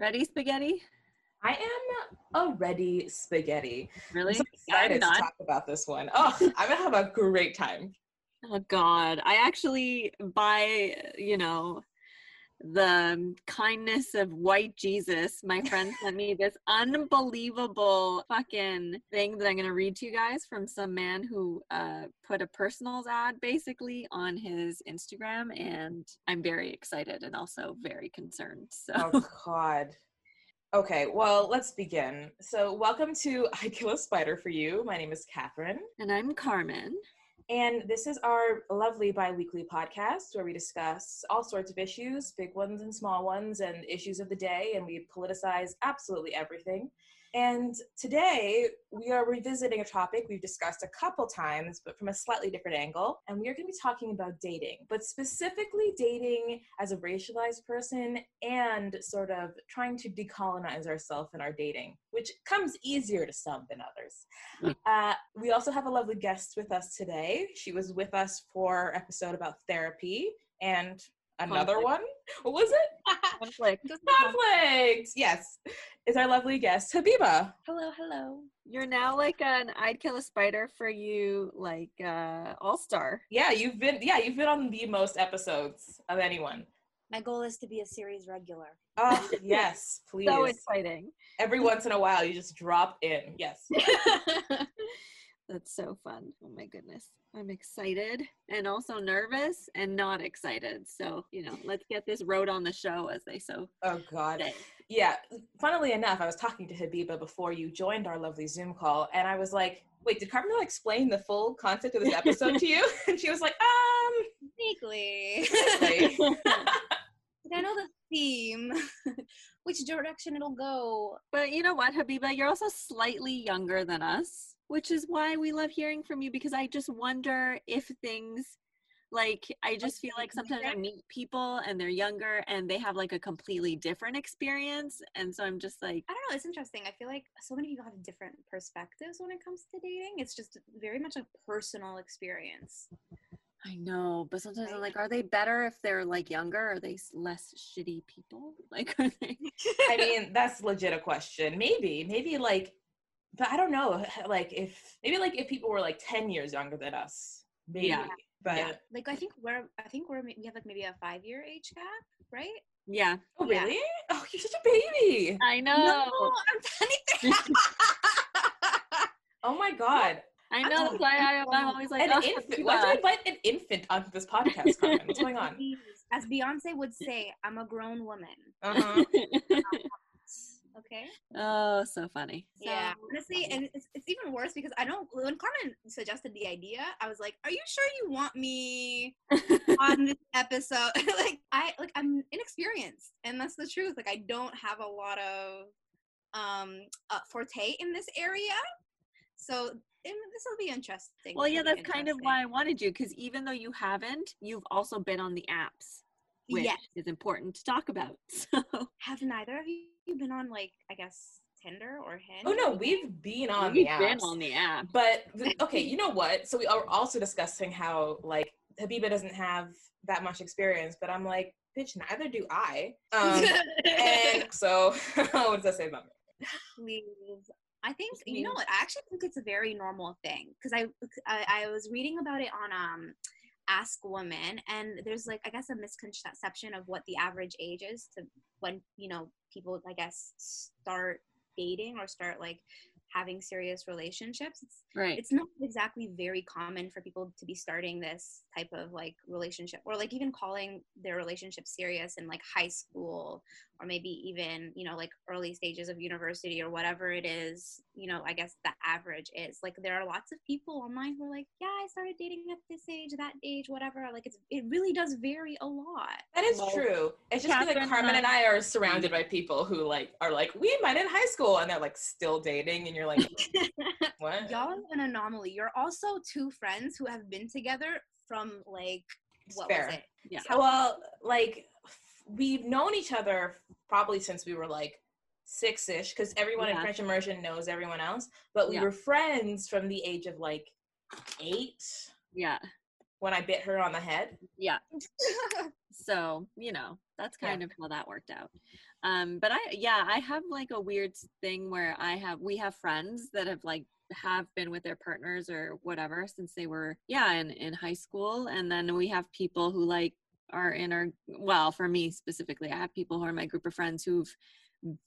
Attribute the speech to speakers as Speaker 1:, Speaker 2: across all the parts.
Speaker 1: Ready, spaghetti?
Speaker 2: I am a ready spaghetti.
Speaker 1: Really?
Speaker 2: I'm so excited to talk about this one. Oh, I'm gonna have a great time.
Speaker 1: Oh God, I actually by you know the kindness of white Jesus, my friend sent me this unbelievable fucking thing that I'm gonna read to you guys from some man who uh, put a personals ad basically on his Instagram, and I'm very excited and also very concerned. So,
Speaker 2: oh God. Okay, well, let's begin. So, welcome to I Kill a Spider for You. My name is Catherine.
Speaker 1: And I'm Carmen.
Speaker 2: And this is our lovely bi weekly podcast where we discuss all sorts of issues, big ones and small ones, and issues of the day, and we politicize absolutely everything. And today we are revisiting a topic we've discussed a couple times, but from a slightly different angle. And we are going to be talking about dating, but specifically dating as a racialized person and sort of trying to decolonize ourselves in our dating, which comes easier to some than others. Hmm. Uh, we also have a lovely guest with us today. She was with us for episode about therapy and another conflict. one. What was it?
Speaker 1: Conflict.
Speaker 2: conflict. Yes. Is our lovely guest Habiba.
Speaker 3: Hello, hello.
Speaker 1: You're now like an I'd kill a spider for you like uh all-star.
Speaker 2: Yeah, you've been yeah, you've been on the most episodes of anyone.
Speaker 3: My goal is to be a series regular.
Speaker 2: Oh, yes, please.
Speaker 1: so exciting.
Speaker 2: Every once in a while you just drop in. Yes.
Speaker 1: That's so fun. Oh my goodness. I'm excited and also nervous and not excited. So, you know, let's get this road on the show as they so
Speaker 2: Oh god. Say. Yeah. Funnily enough, I was talking to Habiba before you joined our lovely Zoom call and I was like, wait, did Carmen explain the full concept of this episode to you? And she was like, um
Speaker 3: vaguely. I know the theme, which direction it'll go.
Speaker 1: But you know what, Habiba, you're also slightly younger than us which is why we love hearing from you because I just wonder if things like I just feel like sometimes I meet people and they're younger and they have like a completely different experience and so I'm just like
Speaker 3: I don't know it's interesting I feel like so many people have different perspectives when it comes to dating it's just very much a personal experience
Speaker 1: I know, but sometimes right. I'm like, are they better if they're like younger? Are they less shitty people? Like, are they?
Speaker 2: I mean, that's legit a question. Maybe, maybe like but I don't know, like if maybe like if people were like ten years younger than us, maybe. Yeah. But yeah.
Speaker 3: like I think we're I think we're we have like maybe a five year age gap, right?
Speaker 1: Yeah.
Speaker 2: Oh really? Yeah. Oh, you're such a baby.
Speaker 1: I know.
Speaker 3: No, I'm
Speaker 2: oh my god.
Speaker 1: I know. That's why I, am always like,
Speaker 2: an oh, infant. Why do I invite an infant onto this podcast, Carmen? What's going on?
Speaker 3: As Beyonce would say, I'm a grown woman. Uh-huh. Okay.
Speaker 1: Oh, so funny.
Speaker 3: So, yeah. Honestly, and it's, it's even worse because I don't. When Carmen suggested the idea, I was like, "Are you sure you want me on this episode?" like, I like I'm inexperienced, and that's the truth. Like, I don't have a lot of um uh, forte in this area, so this will be interesting.
Speaker 1: Well, yeah, that's kind of why I wanted you because even though you haven't, you've also been on the apps which yes. is important to talk about. So
Speaker 3: have neither of you been on like I guess Tinder or Hinge?
Speaker 2: Oh no, we've been on
Speaker 1: we've
Speaker 2: the apps.
Speaker 1: been on the app.
Speaker 2: But okay, you know what? So we are also discussing how like Habiba doesn't have that much experience, but I'm like, bitch, neither do I. Um, and so what does that say about me?
Speaker 3: Please. I think you know what. I actually think it's a very normal thing because I, I I was reading about it on um ask women and there's like i guess a misconception of what the average age is to when you know people i guess start dating or start like having serious relationships. It's
Speaker 1: right.
Speaker 3: it's not exactly very common for people to be starting this type of like relationship or like even calling their relationship serious in like high school or maybe even you know like early stages of university or whatever it is you know i guess the average is. Like there are lots of people online who are like yeah i started dating at this age that age whatever. Like it's it really does vary a lot.
Speaker 2: That is well, true. It's just like carmen and i are surrounded by people who like are like we met in high school and they're like still dating and you're like what?
Speaker 3: Y'all are an anomaly. You're also two friends who have been together from like what
Speaker 2: Fair.
Speaker 3: was it?
Speaker 2: Yeah. Well like we've known each other probably since we were like six-ish because everyone yeah. in french immersion knows everyone else but we yeah. were friends from the age of like eight
Speaker 1: yeah
Speaker 2: when i bit her on the head
Speaker 1: yeah so you know that's kind yeah. of how that worked out. Um, but I, yeah, I have like a weird thing where I have, we have friends that have like have been with their partners or whatever since they were yeah in, in high school and then we have people who like are in our well for me specifically i have people who are my group of friends who've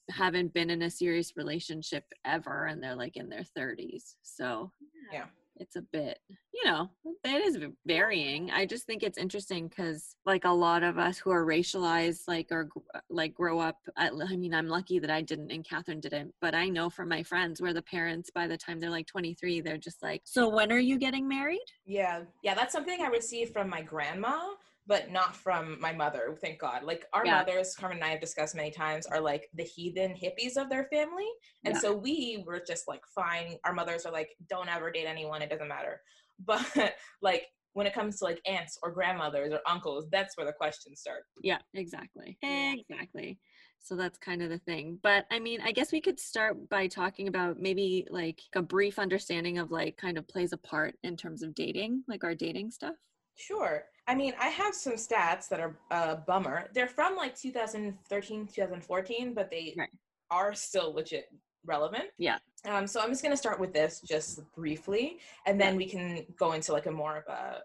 Speaker 1: haven't been in a serious relationship ever and they're like in their 30s so
Speaker 2: yeah.
Speaker 1: it's a bit you know it is varying. I just think it's interesting because like a lot of us who are racialized like or uh, like grow up at, i mean i'm lucky that i didn't and catherine didn't but i know from my friends where the parents by the time they're like 23 they're just like so when are you getting married?
Speaker 2: Yeah. Yeah that's something i received from my grandma but not from my mother, thank God. Like our yeah. mothers, Carmen and I have discussed many times, are like the heathen hippies of their family. And yeah. so we were just like fine. Our mothers are like, don't ever date anyone, it doesn't matter. But like when it comes to like aunts or grandmothers or uncles, that's where the questions start.
Speaker 1: Yeah, exactly. Exactly. So that's kind of the thing. But I mean, I guess we could start by talking about maybe like a brief understanding of like kind of plays a part in terms of dating, like our dating stuff.
Speaker 2: Sure. I mean, I have some stats that are a uh, bummer. They're from like 2013, 2014, but they right. are still legit relevant.
Speaker 1: Yeah.
Speaker 2: Um, so I'm just going to start with this just briefly, and then yeah. we can go into like a more of a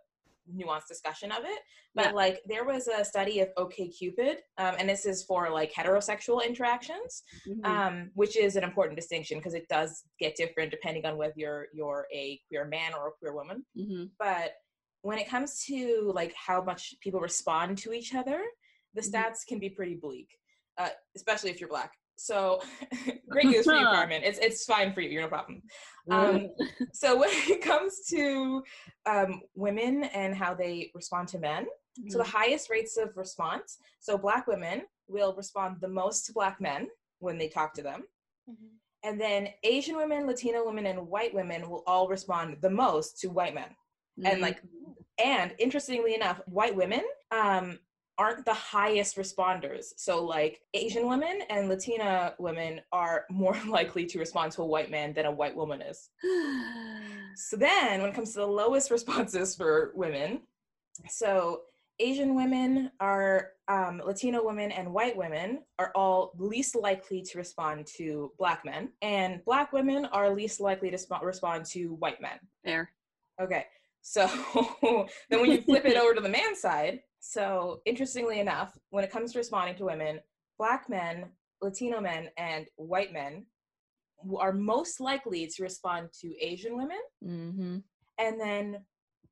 Speaker 2: nuanced discussion of it. But yeah. like there was a study of OKCupid, um, and this is for like heterosexual interactions, mm-hmm. um, which is an important distinction because it does get different depending on whether you're you're a queer man or a queer woman.
Speaker 1: Mm-hmm.
Speaker 2: But when it comes to like how much people respond to each other, the mm-hmm. stats can be pretty bleak, uh, especially if you're black. So great news for you, Carmen. It's it's fine for you. You're no problem. Um, so when it comes to um, women and how they respond to men, mm-hmm. so the mm-hmm. highest rates of response. So black women will respond the most to black men when they talk to them. Mm-hmm. And then Asian women, Latino women, and white women will all respond the most to white men. Mm-hmm. And like and interestingly enough, white women um, aren't the highest responders. So, like Asian women and Latina women are more likely to respond to a white man than a white woman is. so, then when it comes to the lowest responses for women, so Asian women are um, Latino women and white women are all least likely to respond to black men, and black women are least likely to sp- respond to white men.
Speaker 1: There.
Speaker 2: Okay. So then when you flip it over to the man side, so interestingly enough, when it comes to responding to women, black men, Latino men, and white men are most likely to respond to Asian women.
Speaker 1: Mm-hmm.
Speaker 2: And then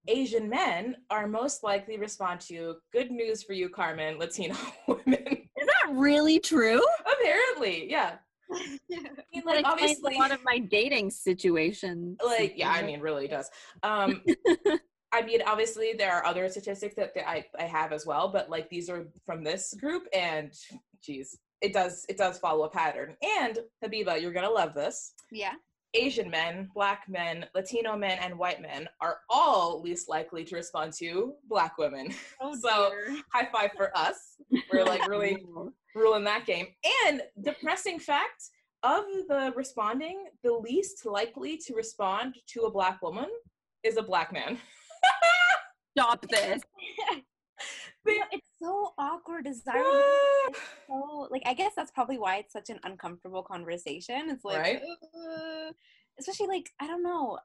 Speaker 2: Asian men are most likely to respond to good news for you, Carmen, Latino women.
Speaker 1: Is that really true?
Speaker 2: Apparently, yeah.
Speaker 1: Mean, like obviously a lot of my dating situations.
Speaker 2: Like, yeah, I mean, really does. Um, I mean, obviously there are other statistics that, that I, I have as well, but like these are from this group, and geez, it does it does follow a pattern. And Habiba, you're gonna love this.
Speaker 3: Yeah.
Speaker 2: Asian men, black men, Latino men, and white men are all least likely to respond to black women. Oh, so dear. high five for us. We're like really ruling that game. And depressing fact of the responding, the least likely to respond to a black woman is a black man.
Speaker 1: Stop this.
Speaker 3: Know, it's so awkward desirable so like i guess that's probably why it's such an uncomfortable conversation it's like right? uh, especially like i don't know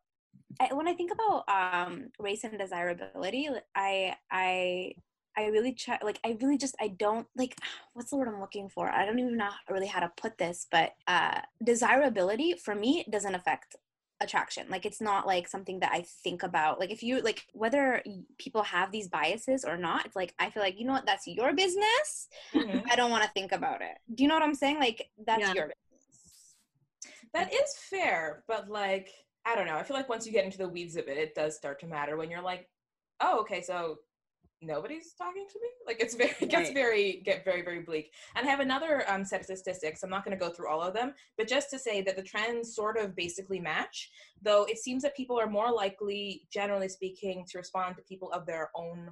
Speaker 3: I, when i think about um race and desirability i i I really try, like, I really just, I don't, like, what's the word I'm looking for? I don't even know really how to put this, but uh, desirability for me doesn't affect attraction. Like, it's not like something that I think about. Like, if you, like, whether people have these biases or not, it's like, I feel like, you know what, that's your business. Mm-hmm. I don't want to think about it. Do you know what I'm saying? Like, that's yeah. your business.
Speaker 2: That is fair, but like, I don't know. I feel like once you get into the weeds of it, it does start to matter when you're like, oh, okay, so nobody's talking to me? Like it's very it gets very get very very bleak. And i have another um, set of statistics. I'm not going to go through all of them but just to say that the trends sort of basically match though it seems that people are more likely generally speaking to respond to people of their own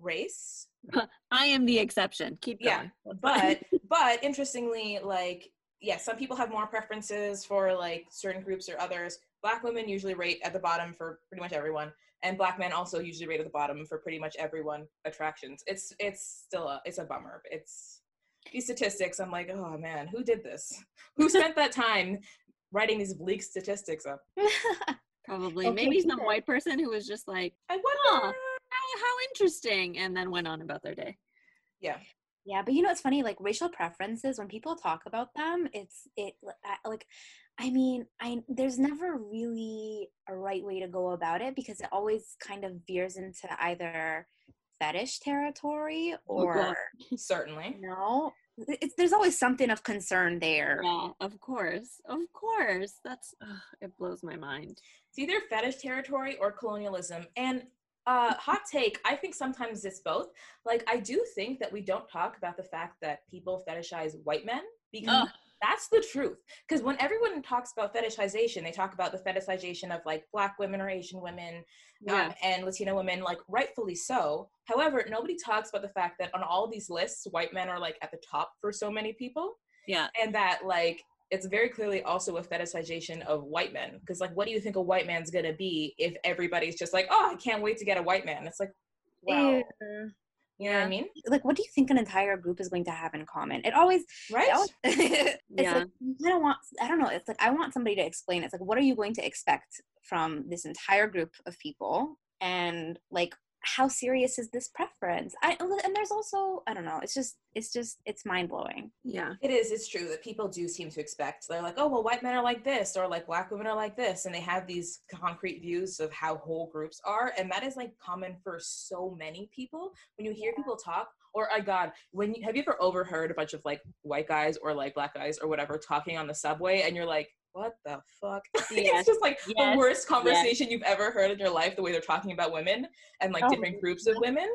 Speaker 2: race.
Speaker 1: I am the exception. Keep going.
Speaker 2: Yeah but but interestingly like yeah some people have more preferences for like certain groups or others. Black women usually rate at the bottom for pretty much everyone, and black men also usually rate at the bottom for pretty much everyone attractions. It's it's still a it's a bummer. It's these statistics. I'm like, oh man, who did this? Who spent that time writing these bleak statistics up?
Speaker 1: Probably.
Speaker 3: Okay,
Speaker 1: Maybe some white person who was just like,
Speaker 2: I wonder.
Speaker 1: Huh. how, how interesting, and then went on about their day.
Speaker 2: Yeah,
Speaker 3: Yeah, but you know it's funny like racial preferences when people talk about them, it's it uh, like I mean, I there's never really a right way to go about it because it always kind of veers into either fetish territory
Speaker 1: God.
Speaker 3: or
Speaker 2: certainly.
Speaker 3: you know, there's always something of concern there.
Speaker 1: Yeah, of course, of course. That's ugh, it blows my mind.
Speaker 2: It's either fetish territory or colonialism. And uh, hot take, I think sometimes it's both. Like, I do think that we don't talk about the fact that people fetishize white men because
Speaker 1: Ugh.
Speaker 2: That's the truth. Because when everyone talks about fetishization, they talk about the fetishization of like black women or Asian women um, and Latino women, like rightfully so. However, nobody talks about the fact that on all these lists, white men are like at the top for so many people
Speaker 1: yeah.
Speaker 2: and that like it's very clearly also a fetishization of white men because like what do you think a white man's gonna be if everybody's just like oh i can't wait to get a white man it's like wow
Speaker 3: Ew.
Speaker 2: You know what i mean
Speaker 3: Like, what do you think an entire group is going to have in common? It always
Speaker 2: right
Speaker 3: It always- it's
Speaker 1: Yeah.
Speaker 3: like you kind of want i don't know it's like i want somebody to explain it's like what are you going to expect from this entire group of people and like how serious is this preference? I and there's also i don't know it's just it's just it's mind-blowing.
Speaker 1: Yeah.
Speaker 2: it is it's true that people do seem to expect they're like oh well white men are like this or like black women are like this and they have these concrete views of how whole groups are and that is like common for so many people. When you hear people talk or oh god when you have you ever overheard a bunch of like white guys or like black guys or whatever talking on the subway and you're like what the fuck
Speaker 1: Yes,
Speaker 2: it's just like the worst conversation you've ever heard in your life the way they're talking about women and like
Speaker 3: Oh,
Speaker 2: different groups of women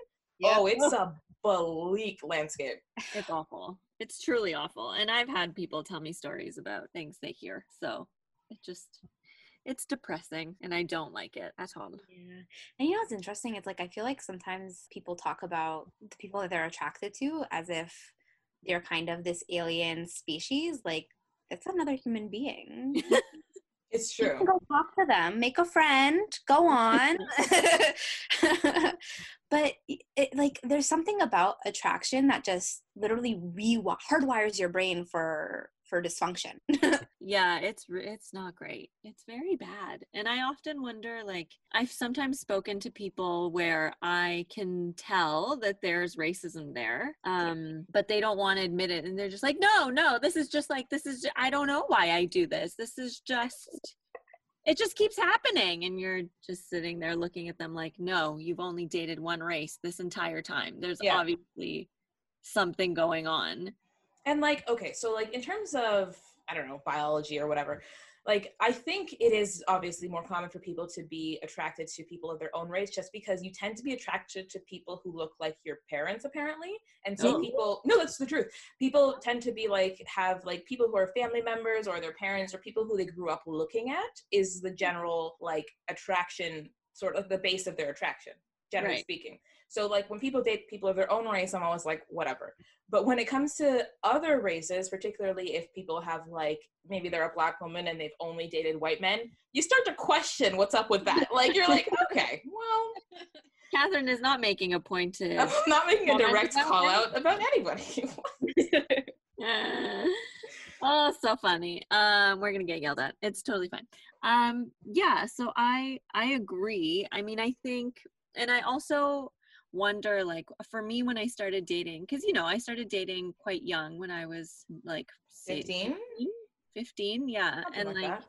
Speaker 2: oh it's a bleak landscape
Speaker 1: It's awful. It's truly awful. And I've had people tell me stories about things they hear. So it just it's depressing and I don't like it at all.
Speaker 3: yeah and you know what's interesting it's like i feel like sometimes people talk about the people that they're attracted to as if they're kind of this alien species like it's another human being
Speaker 2: it's
Speaker 3: You
Speaker 2: true
Speaker 3: can go talk to them, make a friend, go on. but it, like, there's something about attraction that just literally re hardwires your brain for for dysfunction.
Speaker 1: Yeah, it's it's not great. It's very bad. And I often wonder like I've sometimes spoken to people where I can tell that there's racism there. Um but they don't want to admit it and they're just like, "No, no, this is just like this is I don't know why I do this. This is just it just keeps happening and you're just sitting there looking at them like, "No, you've only dated one race this entire time. There's
Speaker 2: Yeah.
Speaker 1: obviously something going on."
Speaker 2: And like okay so like in terms of i don't know biology or whatever like i think it is obviously more common for people to be attracted to people of their own race just because you tend to be attracted to people who look like your parents apparently and so
Speaker 1: Oh.
Speaker 2: people no that's the truth people tend to be like have like people who are family members or their parents or people who they grew up looking at is the general like attraction sort of the base of their attraction generally
Speaker 1: Right.
Speaker 2: speaking so like when people date people of their own race i'm always like whatever but when it comes to other races, particularly if people have like maybe they're a black woman and they've only dated white men, you start to question what's up with that. Like you're like, okay, well,
Speaker 1: Catherine is not making a point to
Speaker 2: I'm not making a direct call out about anybody.
Speaker 1: Uh, oh, so funny. Um, we're gonna get yelled at. It's totally fine. Um, yeah. So I I agree. I mean, I think, and I also wonder, like, for me when I started dating, because you know I started dating quite young when I was mm, like say,
Speaker 2: 15?
Speaker 1: 15, yeah,
Speaker 2: Something
Speaker 1: and
Speaker 2: like
Speaker 1: like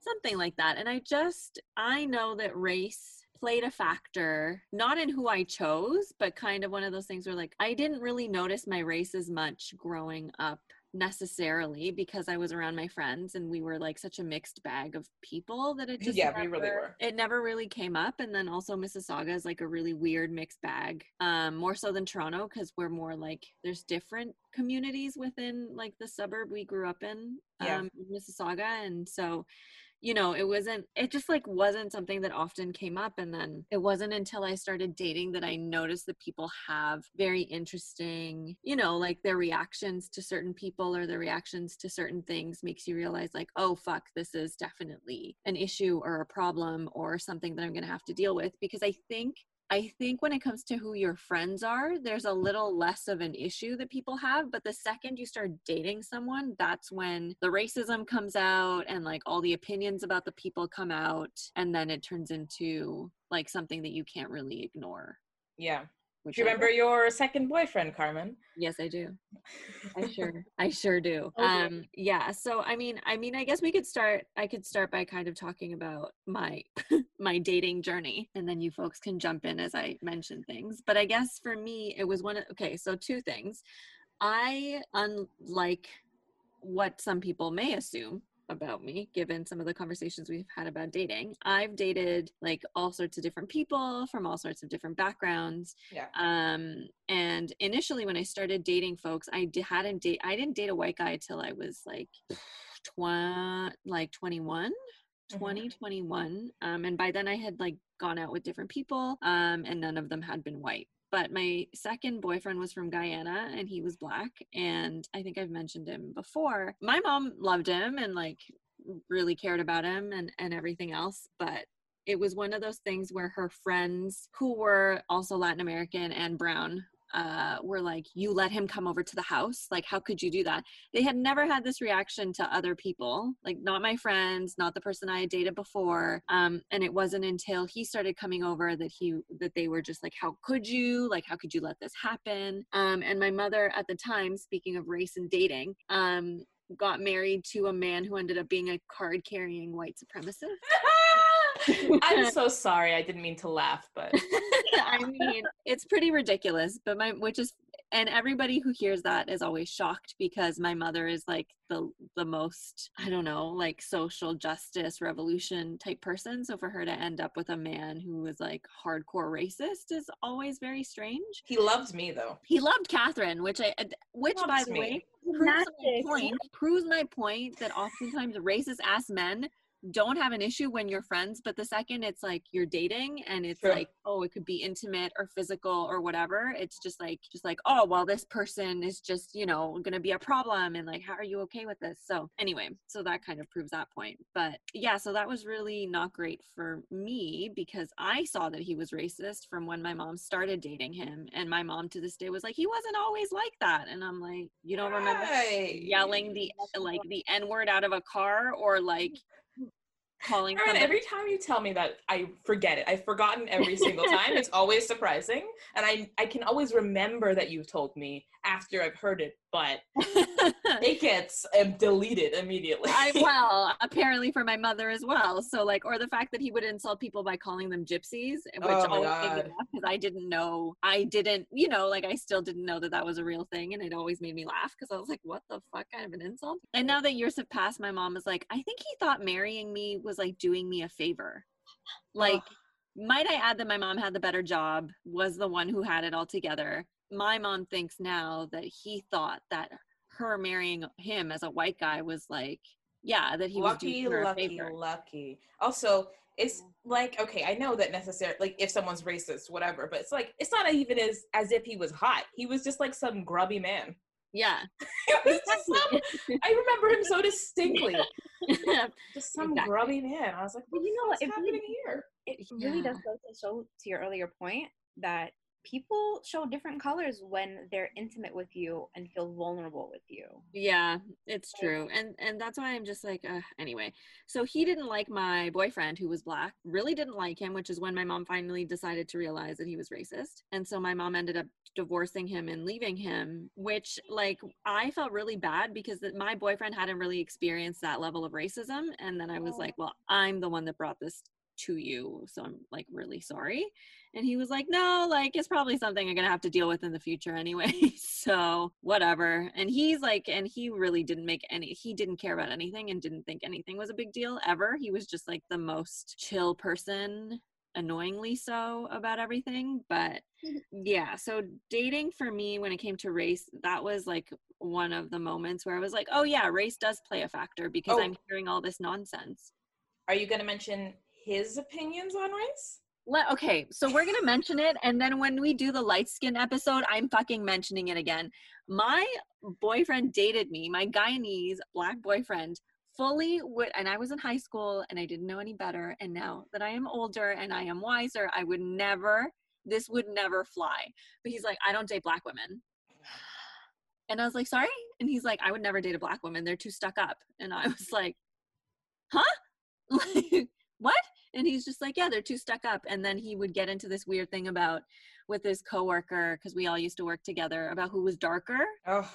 Speaker 1: something like that. And I just, I know that race played a factor, not in who I chose, but kind of one of those things where like I didn't really notice my race as much growing up necessarily because I was around my friends and we were like such a mixed bag of people that it just
Speaker 2: Yeah, we really were.
Speaker 1: It never really came up and then also Mississauga is like a really weird mixed bag. Um more so than Toronto cuz we're more like there's different communities within like the suburb we grew up in
Speaker 2: Yeah.
Speaker 1: um Mississauga and so you know, it wasn't, it just like wasn't something that often came up. And then it wasn't until I started dating that I noticed that people have very interesting, you know, like their reactions to certain people or their reactions to certain things makes you realize, like, oh, fuck, this is definitely an issue or a problem or something that I'm going to have to deal with. Because I think I think when it comes to who your friends are, there's a little less of an issue that people have. But the second you start dating someone, that's when the racism comes out and like all the opinions about the people come out. And then it turns into like something that you can't really ignore.
Speaker 2: Yeah. Do you remember your second boyfriend, Carmen?
Speaker 1: Yes, I do. I sure, I sure do. Okay. Um, yeah. So, I mean, I mean, I guess we could start. I could start by kind of talking about my my dating journey, and then you folks can jump in as I mention things. But I guess for me, it was one. Of, okay, so two things. I, unlike what some people may assume, about me given some of the conversations we've had about dating. I've dated like all sorts of different people from all sorts of different backgrounds
Speaker 2: yeah.
Speaker 1: um and initially when i started dating folks i hadn't date i didn't date a white guy till i was like 20 like 21 2021 mm-hmm. um and by then i had like gone out with different people um and none of them had been white but my second boyfriend was from Guyana and he was black and I think I've mentioned him before. My mom loved him and like really cared about him and and everything else, but it was one of those things where her friends who were also Latin American and brown uh, were like, You let him come over to the house? Like, how could you do that? They had never had this reaction to other people, like, not my friends, not the person I had dated before. Um, and it wasn't until he started coming over that he, that they were just like, How could you? Like, how could you let this happen? Um, and my mother at the time, speaking of race and dating, um, got married to a man who ended up being a card carrying white supremacist.
Speaker 2: I'm so sorry. I didn't mean to laugh, but
Speaker 1: I mean, it's pretty ridiculous, but my which is and everybody who hears that is always shocked because my mother is like the the most i don't know like social justice revolution type person so for her to end up with a man who was like hardcore racist is always very strange
Speaker 2: he loved me though
Speaker 1: he loved catherine which i which by the me. way proves my point proves my point that oftentimes racist ass men don't have an issue when you're friends but the second it's like you're dating and it's sure. like oh it could be intimate or physical or whatever it's just like just like oh well this person is just you know gonna be a problem and like how are you okay with this? So anyway so that kind of proves that point. But yeah so that was really not great for me because i saw that he was racist from when my mom started dating him and my mom to this day was like he wasn't always like that. And i'm like you don't remember yelling the like the n word out of a car or like calling
Speaker 2: Karen, every time you tell me that i forget it. I've forgotten every single time. It's always surprising. And i i can always remember that you've told me after i've heard it but it gets deleted immediately
Speaker 1: I, well apparently for my mother as well so like or the fact that he would insult people by calling them gypsies which oh always because i didn't know i didn't you know like i still didn't know that that was a real thing and it always made me laugh because i was like what the fuck kind of an insult and now that years have passed my mom is like i think he thought marrying me was like doing me a favor. Like, oh. might I add that my mom had the better job, was the one who had it all together. My mom thinks now that he thought that her marrying him as a white guy was like, yeah, that he
Speaker 2: lucky,
Speaker 1: was
Speaker 2: doing her lucky, favor. lucky. Also, it's like okay, I know that necessary. Like if someone's racist, whatever, but it's like it's not even as as if he was hot. He was just like some grubby man.
Speaker 1: Yeah.
Speaker 2: some, I remember him so distinctly. Just some exactly. grubby man. I was like, well, you know what's happening really, here?
Speaker 3: It really yeah. does go to show to your earlier point that people show different colors when they're intimate with you and feel vulnerable with you.
Speaker 1: Yeah it's true and and that's why i'm just like uh, anyway. So he didn't like my boyfriend who was black really didn't like him which is when my mom finally decided to realize that he was racist and so my mom ended up divorcing him and leaving him which like i felt really bad because my boyfriend hadn't really experienced that level of racism and then i was like well i'm the one that brought this to you so i'm like really sorry and he was like, no, like it's probably something I'm gonna have to deal with in the future anyway. so whatever. And he's like, and he really didn't make any, he didn't care about anything and didn't think anything was a big deal ever. He was just like the most chill person annoyingly so about everything but yeah so dating for me when it came to race that was like one of the moments where i was like oh yeah race does play a factor because oh. i'm hearing all this nonsense
Speaker 2: Are you going to mention his opinions on race?
Speaker 1: Let, okay, so we're gonna mention it, and then when we do the light skin episode, I'm fucking mentioning it again. My boyfriend dated me, my Guyanese black boyfriend, fully would, and I was in high school and I didn't know any better. And now that I am older and I am wiser, I would never, this would never fly. But he's like, I don't date black women. And I was like, sorry? And he's like, I would never date a black woman. They're too stuck up. And I was like, huh? What? And he's just like, yeah, they're too stuck up. And then he would get into this weird thing about with his coworker, because we all used to work together, about who was darker.
Speaker 2: Oh.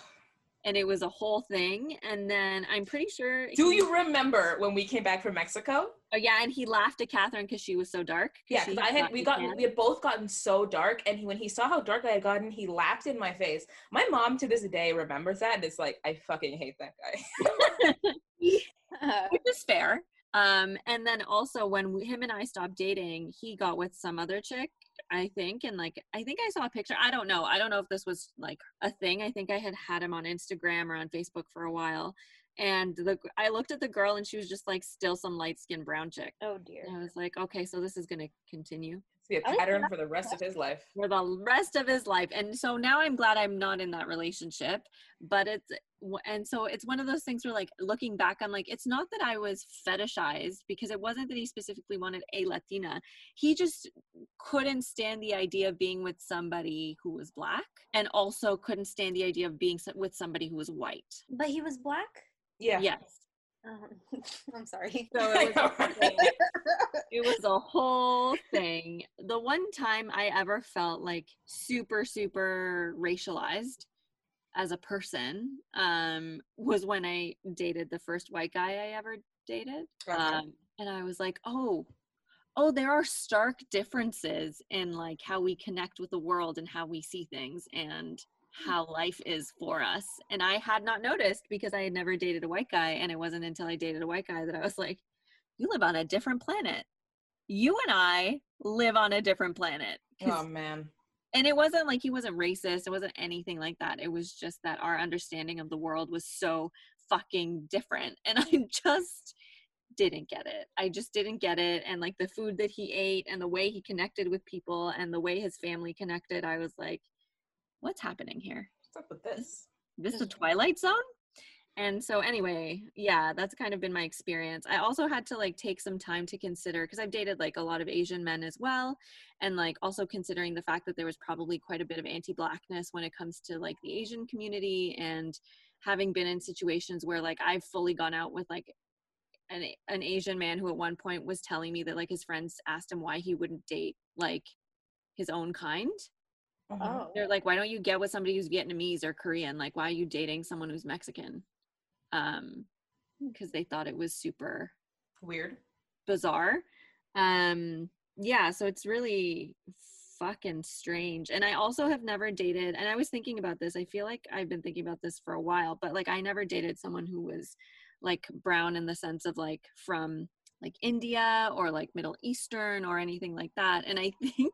Speaker 1: And it was a whole thing. And then I'm pretty sure.
Speaker 2: Do
Speaker 1: he-
Speaker 2: you remember when we came back from Mexico?
Speaker 1: Oh, yeah. And he laughed at Catherine because she was so dark.
Speaker 2: Yeah, I had we got we had both gotten so dark, and he, when he saw how dark I had gotten, he laughed in my face. My mom to this day remembers that, and it's like I fucking hate that guy.
Speaker 1: which is fair. Um, and then also when we, him and I stopped dating, he got with some other chick, I think, and like I think I saw a picture. I don't know. I don't know if this was like a thing. I think I had had him on Instagram or on Facebook for a while, and the I looked at the girl and she was just like still some light skinned brown chick.
Speaker 3: oh dear.
Speaker 1: And I was like, okay, so this is gonna continue
Speaker 2: It's be a
Speaker 3: I think
Speaker 2: pattern for the rest of his life.
Speaker 1: for the rest of his life. And so now I'm glad I'm not in that relationship. But it's, and so it's one of those things where, like, looking back, I'm like, it's not that I was fetishized because it wasn't that he specifically wanted a Latina. He just couldn't stand the idea of being with somebody who was black and also couldn't stand the idea of being with somebody who was white.
Speaker 3: But he was black.
Speaker 2: Yeah.
Speaker 1: Yes.
Speaker 3: Um, I'm sorry.
Speaker 1: So it was,
Speaker 2: I know,
Speaker 1: it was a whole thing. The one time I ever felt like super, super racialized as a person um, was when I dated the first white guy I ever dated.
Speaker 2: Okay.
Speaker 1: Um, and I was like, oh, oh, there are stark differences in like how we connect with the world and how we see things and how life is for us. And I had not noticed because I had never dated a white guy. And it wasn't until I dated a white guy that I was like, you live on a different planet. You and I live on a different planet.
Speaker 2: oh man.
Speaker 1: and it wasn't like he wasn't racist. It wasn't anything like that. It was just that our understanding of the world was so fucking different. And I just didn't get it. I just didn't get it. And like the food that he ate and the way he connected with people and the way his family connected, I was like, what's happening here?
Speaker 2: What's up with this?
Speaker 1: this is a twilight zone and so anyway yeah that's kind of been my experience i also had to like take some time to consider because i've dated like a lot of asian men as well and like also considering the fact that there was probably quite a bit of anti-blackness when it comes to like the asian community and having been in situations where like i've fully gone out with like an, an asian man who at one point was telling me that like his friends asked him why he wouldn't date like his own kind
Speaker 2: Mhm.
Speaker 3: Oh.
Speaker 1: they're like why don't you get with somebody who's vietnamese or korean like why are you dating someone who's mexican um because they thought it was super
Speaker 2: Weird.
Speaker 1: bizarre um yeah so it's really fucking strange and i also have never dated and i was thinking about this i feel like i've been thinking about this for a while but like i never dated someone who was like brown in the sense of like from like india or like middle eastern or anything like that and i think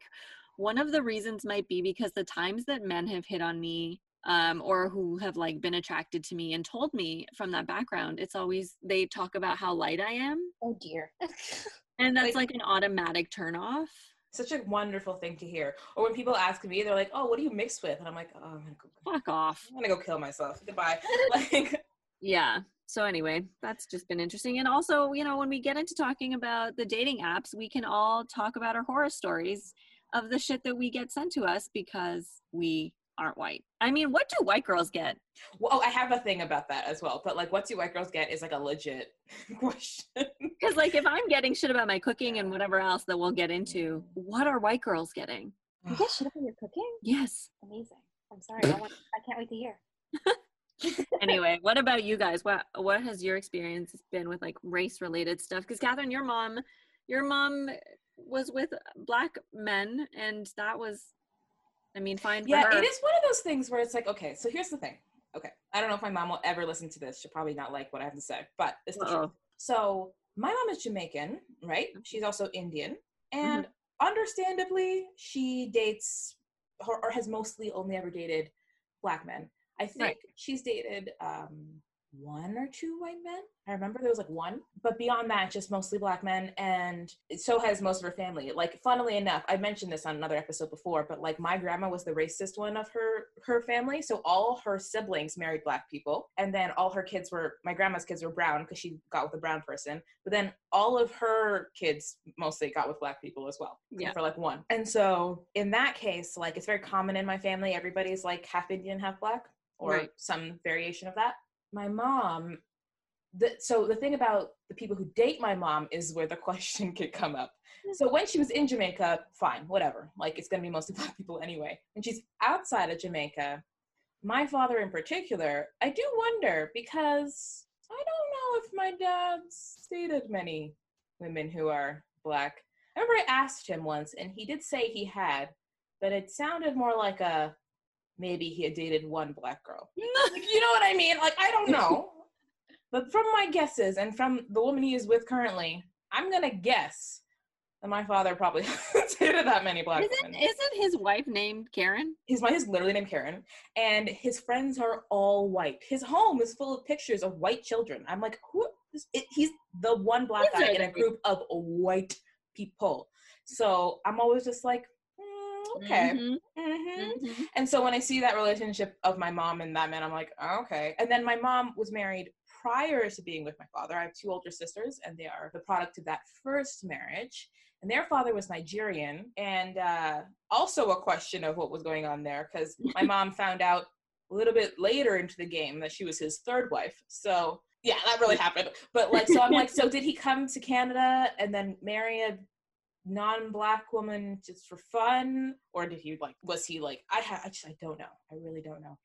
Speaker 1: one of the reasons might be because the times that men have hit on me um, or who have like been attracted to me and told me from that background it's always they talk about how light i am
Speaker 3: Oh dear.
Speaker 1: and that's
Speaker 2: Like-
Speaker 1: like an automatic turn off.
Speaker 2: Such a wonderful thing to hear. Or when people ask me, they're like, "Oh, what are you mixed with?" And I'm like, "Oh, I'm gonna go,
Speaker 1: Fuck off.
Speaker 2: I'm gonna go kill myself. Goodbye." like,
Speaker 1: Yeah. So anyway, that's just been interesting. And also, you know, when we get into talking about the dating apps, we can all talk about our horror stories of the shit that we get sent to us because we aren't white. I mean, what do white girls get?
Speaker 2: well, oh, I have a thing about that as well. But like, what do white girls get is like a legit question.
Speaker 1: Because like if I'm getting shit about my cooking and whatever else that we'll get into, mm-hmm. what are white girls getting?
Speaker 3: You get shit about your cooking?
Speaker 1: Yes.
Speaker 3: Amazing. I'm sorry. I, want, I can't wait to hear.
Speaker 1: anyway, what about you guys? What what has your experience been with like race related stuff? Because Catherine, your mom, your mom was with black men, and that was, I mean, fine
Speaker 2: yeah,
Speaker 1: her.
Speaker 2: it is one of those things where it's like, okay, so here's the thing. Okay, I don't know if my mom will ever listen to this. She'll probably not like what I have to say, but it's the truth. So my mom is Jamaican, right? She's also Indian, and understandably, she dates or, or has mostly only ever dated black men. I think
Speaker 1: Right.
Speaker 2: she's dated um, one or two white men. I remember there was like one, but beyond that, just mostly black men. And so has most of her family. Like, funnily enough, I mentioned this on another episode before, but like my grandma was the racist one of her her family. So all her siblings married black people, and then all her kids were my grandma's kids were brown because she got with a brown person. But then all of her kids mostly got with black people as well,
Speaker 1: Yeah.
Speaker 2: for like one. And so in that case, like it's very common in my family. Everybody's like half Indian, half black, or
Speaker 1: Right.
Speaker 2: some variation of that my mom the, so the thing about the people who date my mom is where the question could come up. So when she was in jamaica fine whatever. Like it's to be mostly black people anyway. When she's outside of jamaica my father in particular i do wonder because i don't know if my dad's dated many women who are black. I remember i asked him once and he did say he had but it sounded more like a maybe he had dated one black girl like, you know what I mean? Like, I don't know. but from my guesses and from the woman he is with currently, I'm gonna guess that my father probably dated that many black
Speaker 1: Isn't
Speaker 2: women.
Speaker 1: isn't his wife named Karen?
Speaker 2: His wife is literally named Karen, and his friends are all white. His home is full of pictures of white children. I'm like, who? it, he's the one black
Speaker 1: These
Speaker 2: guy in a group of white people. So I'm always just like, okay.
Speaker 1: Mhm,
Speaker 2: hmm
Speaker 1: mhm.
Speaker 2: and so when I see that relationship of my mom and that man, I'm like, oh, okay. And then my mom was married prior to being with my father. I have two older sisters, and they are the product of that first marriage. And their father was Nigerian, and uh, also a question of what was going on there because my mom found out a little bit later into the game that she was his third wife. So yeah, that really happened. But like, so I'm like, so did he come to Canada and then marry a non-black woman just for fun or did he like was he like i ha- i just i don't know i really don't know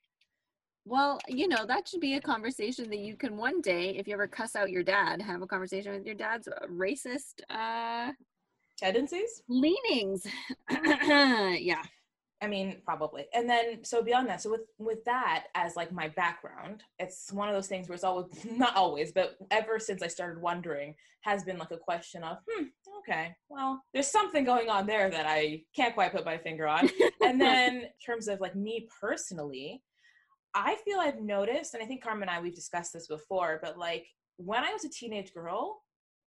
Speaker 1: Well, you know, that should be a conversation that you can one day, if you ever cuss out your dad, have a conversation with your dad's racist uh
Speaker 2: tendencies
Speaker 1: leanings. yeah.
Speaker 2: I mean probably. And then so beyond that so with with that as like my background it's one of those things where it's always not always but ever since i started wondering has been like a question of hmm okay well there's something going on there that i can't quite put my finger on. And then in terms of like me personally i feel i've noticed and i think carmen and i we've discussed this before but like when i was a teenage girl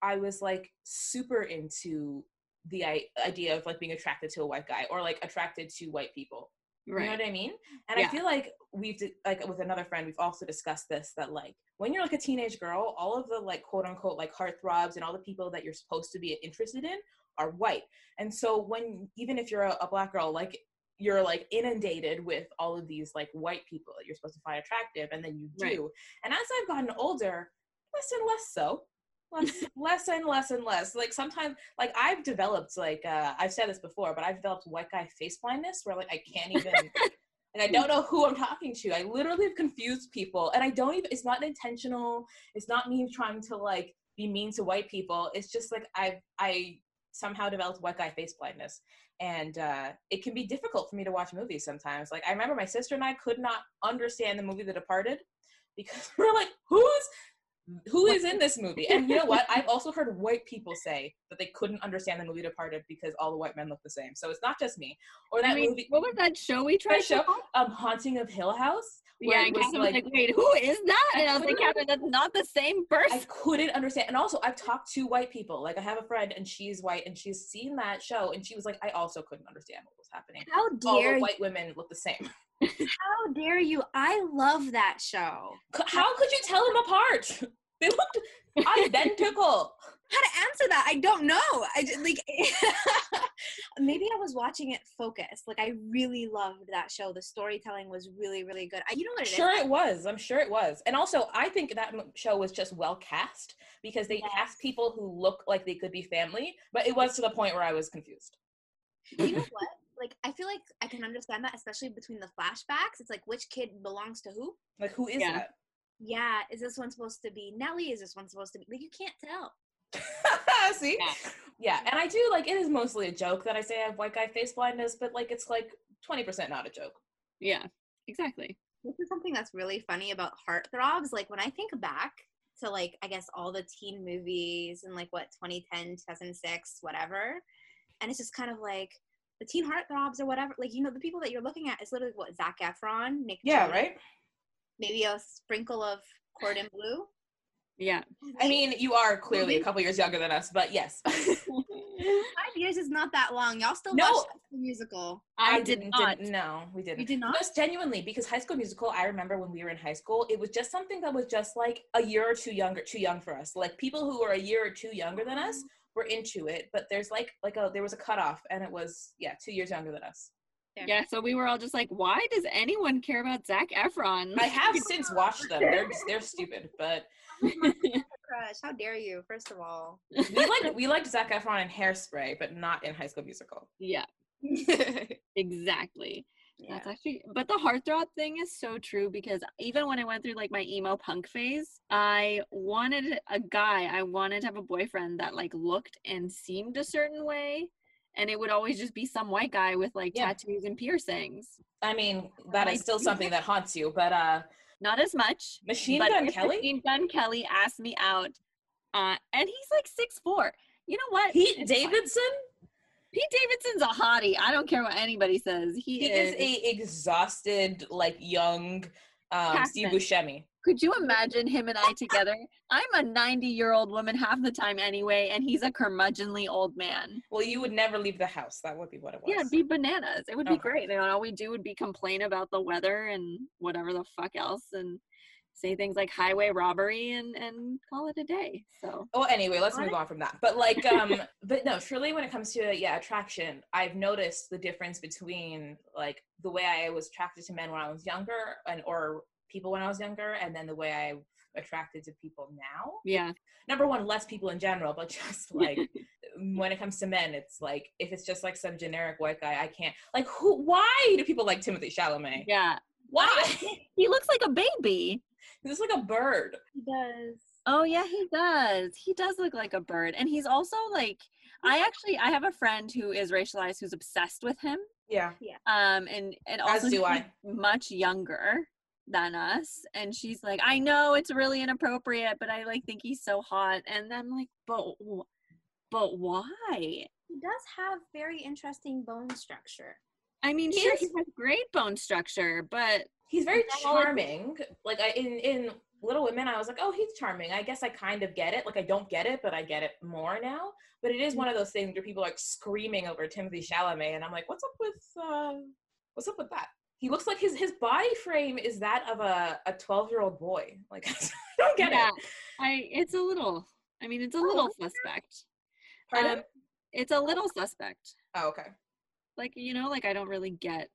Speaker 2: i was like super into the idea of like being attracted to a white guy or like attracted to white people you know what I mean? And I feel like we've like with another friend, we've also discussed this that like when you're like a teenage girl, all of the like quote unquote like heartthrobs and all the people that you're supposed to be interested in are white. And so when even if you're a, a black girl, like you're like inundated with all of these like white people that you're supposed to find attractive, and then you do.
Speaker 1: Right.
Speaker 2: And as I've gotten older, less and less so. Less, and less and less. Like sometimes, like I've developed, like uh, I've said this before, but I've developed white guy face blindness, where like I can't even, and I don't know who I'm talking to. I literally have confused people, and I don't even. It's not intentional. It's not me trying to like be mean to white people. It's just like I I somehow developed white guy face blindness, and uh, it can be difficult for me to watch movies sometimes. Like I remember my sister and I could not understand the movie The Departed because we're like, who's who is in this movie? And you know what? I've also heard white people say that they couldn't understand the movie Departed because all the white men look the same. So it's not just me. Or that
Speaker 1: I mean,
Speaker 2: movie,
Speaker 1: what was that show we tried
Speaker 2: that show, um, Haunting of Hill House.
Speaker 1: Yeah, and
Speaker 2: was
Speaker 1: Catherine was like, wait, who is that? And I was like, Catherine, that's not the same person.
Speaker 2: I couldn't understand. And also, I've talked to white people. Like, I have a friend, and she's white, and she's seen that show, and she was like, I also couldn't understand what was happening.
Speaker 3: How
Speaker 2: All
Speaker 3: dare
Speaker 2: the
Speaker 3: you?
Speaker 2: white women look the same.
Speaker 3: How dare you? I love that show.
Speaker 2: How could you tell them apart? They looked identical.
Speaker 3: How to answer that? I don't know. I just, like maybe I was watching it focused. Like I really loved that show. The storytelling was really really good. I, you know what it is?
Speaker 2: Sure, it was. I'm sure it was. And also, I think that show was just well cast because they
Speaker 3: Yes.
Speaker 2: cast people who look like they could be family, but it was to the point where I was confused.
Speaker 3: you know what? Like I feel like I can understand that, especially between the flashbacks. It's like which kid belongs to who?
Speaker 2: Like, who is
Speaker 1: Yeah.
Speaker 3: Yeah, is this one supposed to be Nellie? Is this one supposed to be like you can't tell?
Speaker 2: that? See?
Speaker 1: Yeah.
Speaker 2: Yeah, and I do like it is mostly a joke that I say I have white guy face blindness, but like it's like 20% not a joke.
Speaker 1: Yeah, exactly.
Speaker 3: This is something that's really funny about heartthrobs. Like when I think back to like I guess all the teen movies and like what 2010, 2006, whatever, and it's just kind of like the teen heartthrobs or whatever. Like you know the people that you're looking at is literally what Zac Efron, Nick.
Speaker 2: Yeah,
Speaker 3: Jonas,
Speaker 2: right?
Speaker 3: Maybe a sprinkle of Corbin Bleu.
Speaker 1: Yeah.
Speaker 2: I mean, you are clearly a couple years younger than us, but yes.
Speaker 3: Five years is not that long. Y'all still
Speaker 2: No.
Speaker 3: watch High School musical?
Speaker 1: I, did not.
Speaker 2: Didn't, no, we didn't.
Speaker 3: You did not?
Speaker 2: Just genuinely, because High School Musical, I remember when we were in high school, it was just something that was just like a year or two younger, too young for us. Like people who were a year or two younger than us mm-hmm. Were into it, but there's like like a there was a cutoff, and it was yeah, two years younger than us.
Speaker 1: Yeah, so we were all just like, why does anyone care about Zac Efron?
Speaker 2: I have since watched them. They're they're stupid, but
Speaker 3: Crush. How dare you? First of all.
Speaker 2: we like we liked Zac Efron in Hairspray, but not in High School Musical.
Speaker 1: yeah, exactly.
Speaker 3: Yeah.
Speaker 1: That's actually, but the heartthrob thing is so true because even when I went through like my emo punk phase, I wanted a guy, I wanted to have a boyfriend that like looked and seemed a certain way. And it would always just be some white guy with like
Speaker 2: Yeah.
Speaker 1: tattoos and piercings.
Speaker 2: I mean, that is still something that haunts you, but uh,
Speaker 1: Not as much.
Speaker 2: Machine Gun Kelly,
Speaker 1: Machine Gun Kelly asked me out, uh, and he's like six four. You know what?
Speaker 2: Pete
Speaker 1: It's fine. Pete Davidson's a hottie. I don't care what anybody says. He,
Speaker 2: he is a exhausted, like young um, Steve. Buscemi.
Speaker 1: Could you imagine him and I together? I'm a 90 year old woman half the time anyway, and he's a curmudgeonly old man.
Speaker 2: Well, you would never leave the house. That would be what it was.
Speaker 1: Yeah, it'd be bananas. It would be
Speaker 2: Okay.
Speaker 1: great. And all we do would be complain about the weather and whatever the fuck else and say things like highway robbery and, and call it a day. So,
Speaker 2: Well, anyway, let's move on from that. But like, um, but no, truly, when it comes to yeah, attraction, I've noticed the difference between like the way I was attracted to men when I was younger, and or people when I was younger, and then the way I attracted to people now.
Speaker 1: yeah.
Speaker 2: Number one, less people in general, but just like when it comes to men, it's like if it's just like some generic white guy, I can't like who. Why do people like Timothy Chalamet?
Speaker 1: Yeah.
Speaker 2: Why?
Speaker 1: He looks like a baby.
Speaker 2: He's like a bird.
Speaker 3: He does.
Speaker 1: Oh yeah, he does. He does look like a bird. And he's also like I actually I have a friend who is racialized who's obsessed with him.
Speaker 2: Yeah. Yeah.
Speaker 1: Um and and
Speaker 2: As
Speaker 1: also
Speaker 2: do
Speaker 1: he's
Speaker 2: I.
Speaker 1: much younger than us. And she's like, I know it's really inappropriate, but I like think he's so hot. And I'm like, but but why?
Speaker 3: He does have very interesting bone structure.
Speaker 1: I mean,
Speaker 2: He
Speaker 1: sure,
Speaker 2: is-
Speaker 1: he has great bone structure, but
Speaker 2: He's very charming. Like I in in Little Women, I was like, oh, he's charming. I guess I kind of get it. Like I don't get it, but I get it more now. But it is one of those things where people are like screaming over Timothy Chalamet, and I'm like, what's up with uh, what's up with that? He looks like his his body frame is that of a a 12 year old boy. Like I don't get
Speaker 1: yeah,
Speaker 2: it.
Speaker 1: I it's a little. I mean, it's a little suspect. Um, it's a little suspect.
Speaker 2: oh, okay.
Speaker 1: Like you know like i don't really get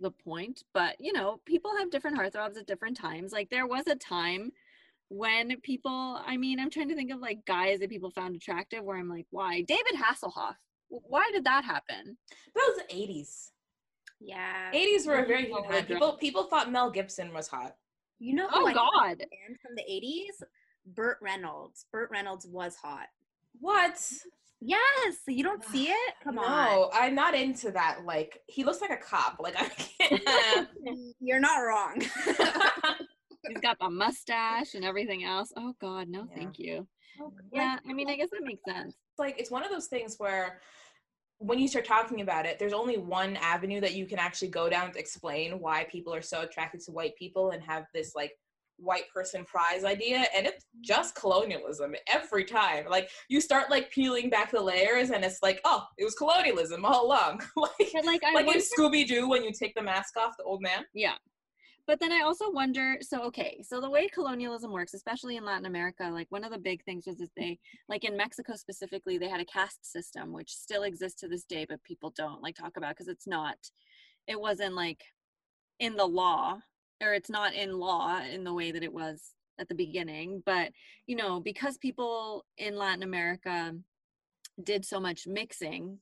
Speaker 1: the point but you know people have different heartthrobs at different times like there was a time when people i mean i'm trying to think of like guys that people found attractive where i'm like why david hasselhoff why did that happen
Speaker 2: That was the 80s.
Speaker 3: Yeah.
Speaker 2: 80s were a very good time. People people thought Mel Gibson was hot.
Speaker 3: You know who
Speaker 1: oh
Speaker 3: I
Speaker 1: god
Speaker 3: And from the 80s? Burt Reynolds. Burt Reynolds was hot.
Speaker 2: What?
Speaker 3: Yes. You don't see it? Come on.
Speaker 2: no, I'm not into that. Like he looks like a cop. Like I can't.
Speaker 3: You're not wrong.
Speaker 1: he's got the mustache and everything else oh god no
Speaker 2: Yeah.
Speaker 1: thank you oh,
Speaker 3: Like,
Speaker 1: yeah i mean i guess that makes sense
Speaker 2: like it's one of those things where when you start talking about it, there's only one avenue that you can actually go down to explain why people are so attracted to white people and have this like white person prize idea and it's just colonialism every time. Like you start like peeling back the layers and it's like oh it was colonialism all along. Like
Speaker 1: but like i
Speaker 2: like
Speaker 1: wonder
Speaker 2: in scooby-doo when you take the mask off the old man.
Speaker 1: Yeah. But then I also wonder so, okay, so the way colonialism works, especially in Latin America, like one of the big things was that they, like in Mexico specifically, they had a caste system, which still exists to this day, but people don't like talk about because it's not, it wasn't like in the law, or it's not in law in the way that it was at the beginning. But, you know, because people in Latin America did so much mixing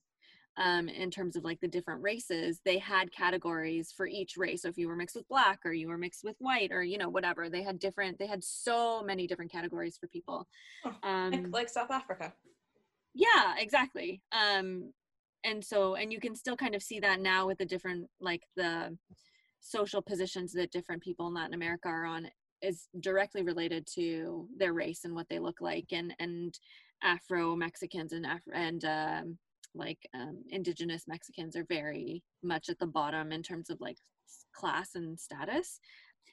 Speaker 1: um, in terms of like the different races, they had categories for each race. So if you were mixed with black or you were mixed with white or you know whatever, they had different. They had so many different categories for people.
Speaker 2: Oh,
Speaker 1: Um,
Speaker 2: like, like south africa
Speaker 1: yeah, exactly. Um, and so and you can still kind of see that now with the different like the social positions that different people in Latin America are on is directly related to their race and what they look like and and Afro Mexicans and Afro and um, like um, indigenous Mexicans are very much at the bottom in terms of like class and status.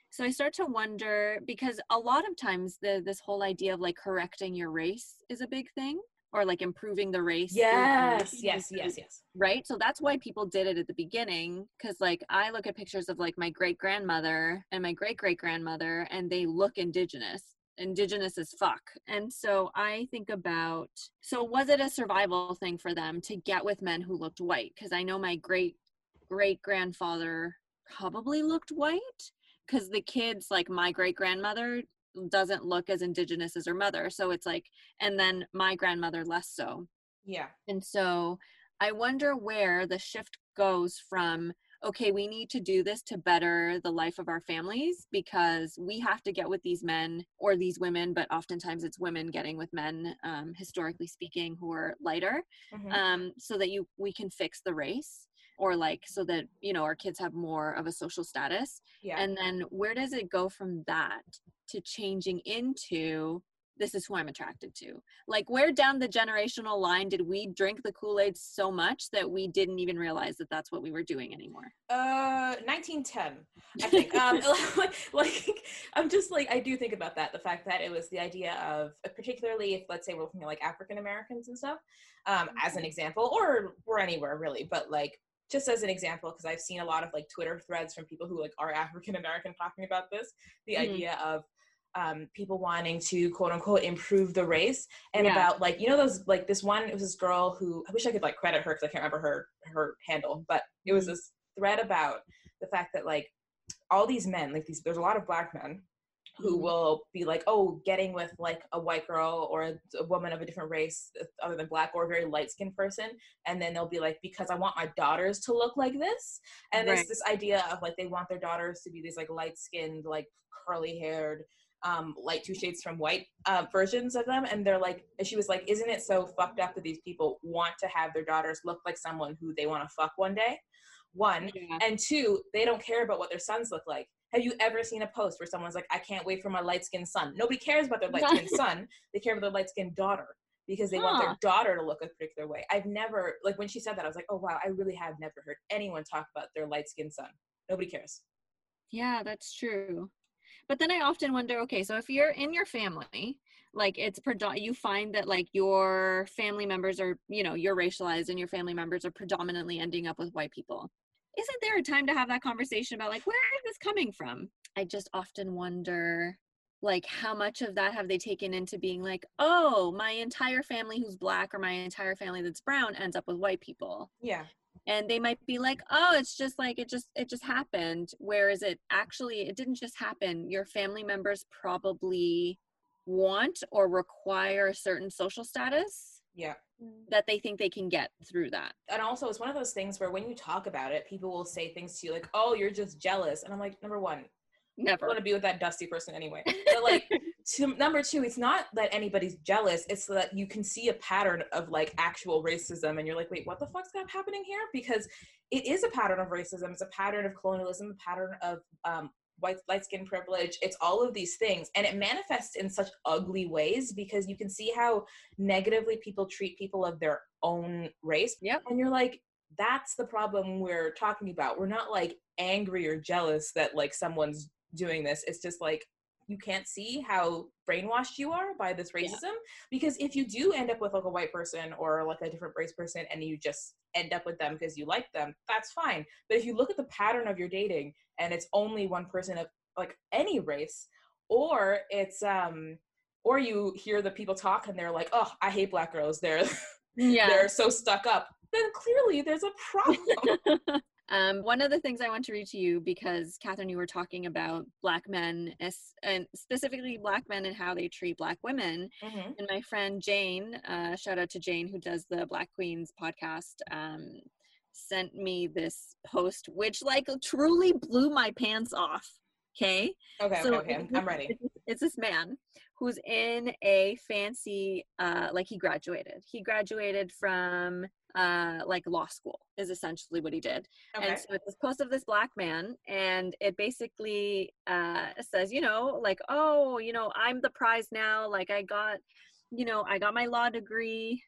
Speaker 1: so i start to wonder because a lot of times the this whole idea of like correcting your race is a big thing or like improving the race
Speaker 2: Yes,
Speaker 1: therapy
Speaker 2: yes, yes, yes.
Speaker 1: right? So that's why people did it at the beginning because like i look at pictures of like my great grandmother and my great great grandmother and they look indigenous indigenous as fuck. And so i think about so was it a survival thing for them to get with men who looked white? Because i know my great great grandfather probably looked white because the kids like my great grandmother doesn't look as indigenous as her mother so it's like and then my grandmother less so
Speaker 2: Yeah.
Speaker 1: and so I wonder where the shift goes from, okay, we need to do this to better the life of our families because we have to get with these men or these women, but oftentimes it's women getting with men, um, historically speaking, who are lighter,
Speaker 2: Mhm.
Speaker 1: um, so that you we can fix the race or like so that you know our kids have more of a social status
Speaker 2: yeah.
Speaker 1: and then where does it go from that to changing into this is who I'm attracted to? Like, where down the generational line did we drink the Kool Aid so much that we didn't even realize that that's what we were doing anymore?
Speaker 2: Uh, 1910, I think. um, like, I'm just like, I do think about that. The fact that it was the idea of, particularly if, let's say, we're looking at like African Americans and stuff, um, as an example, or or anywhere really, but like just as an example, because I've seen a lot of like Twitter threads from people who like are African American talking about this, the
Speaker 1: Mhm.
Speaker 2: idea of um, people wanting to quote unquote improve the race and
Speaker 1: Yeah.
Speaker 2: about like you know those like this one it was this girl who I wish I could like credit her because I can't remember her her handle but it was
Speaker 1: Mhm.
Speaker 2: this thread about the fact that like all these men like these there's a lot of black men who
Speaker 1: Mhm.
Speaker 2: will be like oh getting with like a white girl or a, a woman of a different race uh, other than black or a very light skinned person and then they'll be like because i want my daughters to look like this and there's
Speaker 1: Right.
Speaker 2: this idea of like they want their daughters to be these like light skinned like curly haired um light two shades from white uh, versions of them and they're like and she was like isn't it so fucked up that these people want to have their daughters look like someone who they want to fuck one day one
Speaker 1: Yeah.
Speaker 2: and two, they don't care about what their sons look like. Have you ever seen a post where someone's like, I can't wait for my light skinned son? Nobody cares about their light skinned son. They care about their light skinned daughter because they want their daughter to look a particular way. I've never, like, when she said that, I was like, oh, wow, I really have never heard anyone talk about their light skinned son. Nobody cares.
Speaker 1: Yeah, that's true. But then I often wonder, okay, so if you're in your family, like it's you find that like your family members are, you know, you're racialized and your family members are predominantly ending up with white people. Isn't there a time to have that conversation about like where is this coming from? I just often wonder like how much of that have they taken into being like, "Oh, my entire family who's black or my entire family that's brown ends up with white people."
Speaker 2: Yeah.
Speaker 1: and they might be like oh it's just like it just it just happened whereas it actually it didn't just happen your family members probably want or require a certain social status
Speaker 2: Yeah.
Speaker 1: That they think they can get through that
Speaker 2: And also, it's one of those things where when you talk about it, people will say things to you like, oh, you're just jealous. And I'm like, number one,
Speaker 1: never
Speaker 2: want to be with that dusty person anyway. But like, to, number two, it's not that anybody's jealous. It's that you can see a pattern of like actual racism, and you're like, wait, what the fuck's happening here? Because it is a pattern of racism. It's a pattern of colonialism, a pattern of um, white light skin privilege. It's all of these things, and it manifests in such ugly ways because you can see how negatively people treat people of their own race.
Speaker 1: Yep.
Speaker 2: And you're like, that's the problem we're talking about. We're not like angry or jealous that like someone's doing this. It's just like you can't see how brainwashed you are by this
Speaker 1: Yeah.
Speaker 2: racism because if you do end up with like a white person or like a different race person and you just end up with them because you like them that's fine. But if you look at the pattern of your dating and it's only one person of like any race or it's um or you hear the people talk and they're like oh i hate black girls. They're
Speaker 1: yeah.
Speaker 2: they're so stuck up then clearly there's a problem
Speaker 1: um, one of the things I want to read to you because Catherine, you were talking about black men as- and specifically black men and how they treat black women.
Speaker 2: Mhm.
Speaker 1: And my friend Jane, uh, shout out to Jane who does the Black Queens podcast, um, sent me this post, which like truly blew my pants off. Okay,
Speaker 2: okay
Speaker 1: So
Speaker 2: okay okay I'm, ready
Speaker 1: It's, it's this man who's in a fancy, uh, like he graduated. He graduated from uh, like law school is essentially what he did.
Speaker 2: okay
Speaker 1: And so it's this post of this black man, and it basically uh, says, you know, like, oh, you know, I'm the prize now. Like, I got, you know, I got my law degree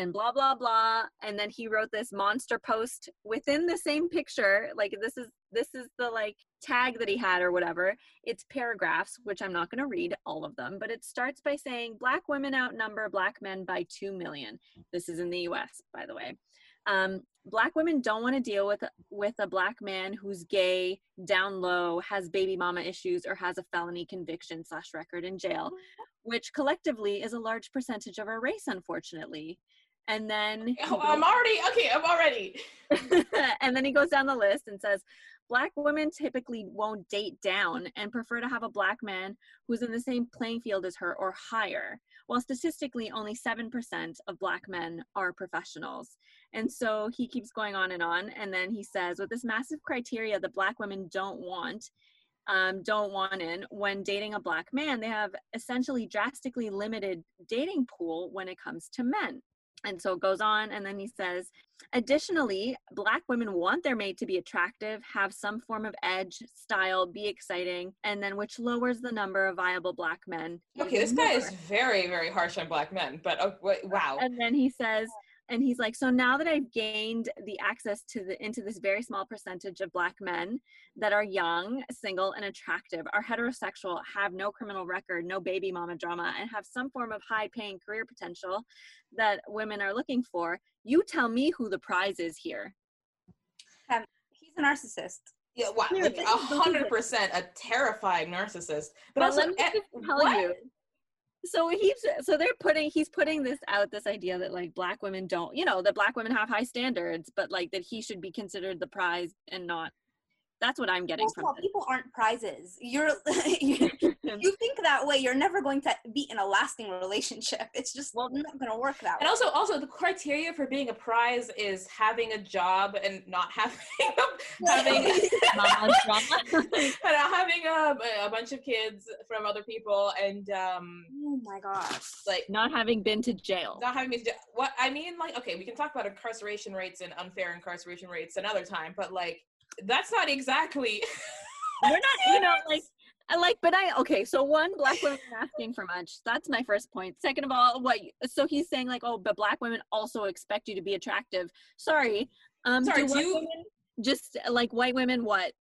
Speaker 1: and blah blah blah. And then he wrote this monster post within the same picture. Like this is this is the like tag that he had or whatever. It's paragraphs which i'm not going to read all of them but it starts by saying black women outnumber black men by 2 million. This is in the us by the way. Um, black women don't want to deal with with a black man who's gay down low has baby mama issues or has a felony conviction slash record in jail which collectively is a large percentage of our race unfortunately and then
Speaker 2: oh, i'm already okay i'm already.
Speaker 1: And then he goes down the list and says black women typically won't date down and prefer to have a black man who's in the same playing field as her or higher while statistically only 7% of black men are professionals. And so he keeps going on and on. And then he says with this massive criteria that black women don't want um, don't want in when dating a black man they have essentially drastically limited dating pool when it comes to men and so it goes on, and then he says, additionally, Black women want their mate to be attractive, have some form of edge, style, be exciting, and then which lowers the number of viable Black men.
Speaker 2: Okay, this guy is very, very harsh on Black men, but oh, wait, wow.
Speaker 1: And then he says, and he's like so now that i've gained the access to the into this very small percentage of black men that are young single and attractive are heterosexual have no criminal record no baby mama drama and have some form of high paying career potential that women are looking for you tell me who the prize is here
Speaker 3: um, he's a narcissist
Speaker 2: yeah, wow, like a hundred percent a terrifying narcissist. But, but also,
Speaker 1: let me just tell what? you, so he's so they're putting he's putting this out this idea that like black women don't you know that black women have high standards but like that he should be considered the prize and not that's what I'm getting First from
Speaker 3: all, people aren't prizes. You're you, you think that way, you're never going to be in a lasting relationship. It's just well, not going to work that
Speaker 2: and way. And also, also the criteria for being a prize is having a job and not having having and having a, a bunch of kids from other people and um
Speaker 3: oh my gosh,
Speaker 2: like
Speaker 1: not having been to jail.
Speaker 2: Not having been to. What I mean, like, okay, we can talk about incarceration rates and unfair incarceration rates another time, but like that's not exactly.
Speaker 1: We're not, you know, like I like, but I okay. So one, black women asking for much. That's my first point. Second of all, what? So he's saying like, oh, but black women also expect you to be attractive. Sorry, um,
Speaker 2: sorry, do,
Speaker 1: you, just like white women, what?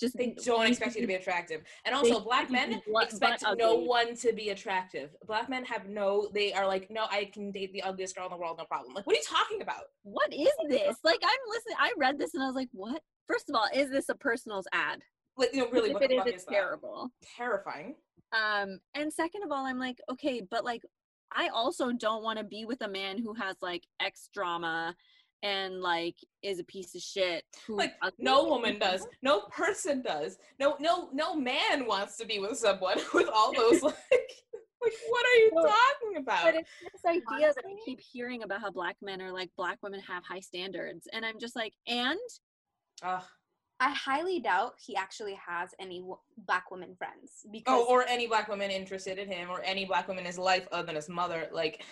Speaker 1: Just
Speaker 2: they don't expect you to be attractive, and also black men expect no one to be attractive. Black men have no. They are like, no, I can date the ugliest girl in the world, no problem. Like, what are you talking about?
Speaker 1: What is this? Like, I'm listening. I read this and I was like, what? First of all, is this a personals ad?
Speaker 2: Like, you know, really,
Speaker 1: if it
Speaker 2: is,
Speaker 1: it's terrible.
Speaker 2: Terrifying.
Speaker 1: Um, and second of all, I'm like, okay, but like, I also don't want to be with a man who has like ex drama and like is a piece of shit.
Speaker 2: like no woman does, no person does, no no no man wants to be with someone with all those like. Like, what are you well, talking about?
Speaker 1: But it's this idea that I keep hearing about how black men are like black women have high standards, and I'm just like, and
Speaker 3: Ugh. I highly doubt he actually has any w- black women friends
Speaker 2: oh, because oh, or any black women interested in him, or any black woman in his life other than his mother. Like,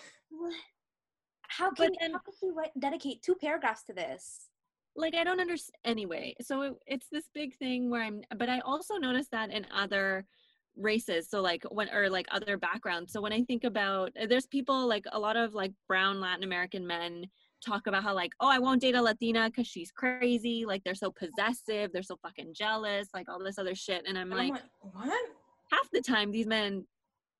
Speaker 3: how can then, how can he dedicate two paragraphs to this?
Speaker 1: Like, I don't understand. Anyway, so it, it's this big thing where I'm, but I also noticed that in other races so like when or like other backgrounds so when i think about there's people like a lot of like brown latin american men talk about how like oh i won't date a latina because she's crazy like they're so possessive they're so fucking jealous like all this other shit. And i'm, and like,
Speaker 2: I'm like what?
Speaker 1: half the time these men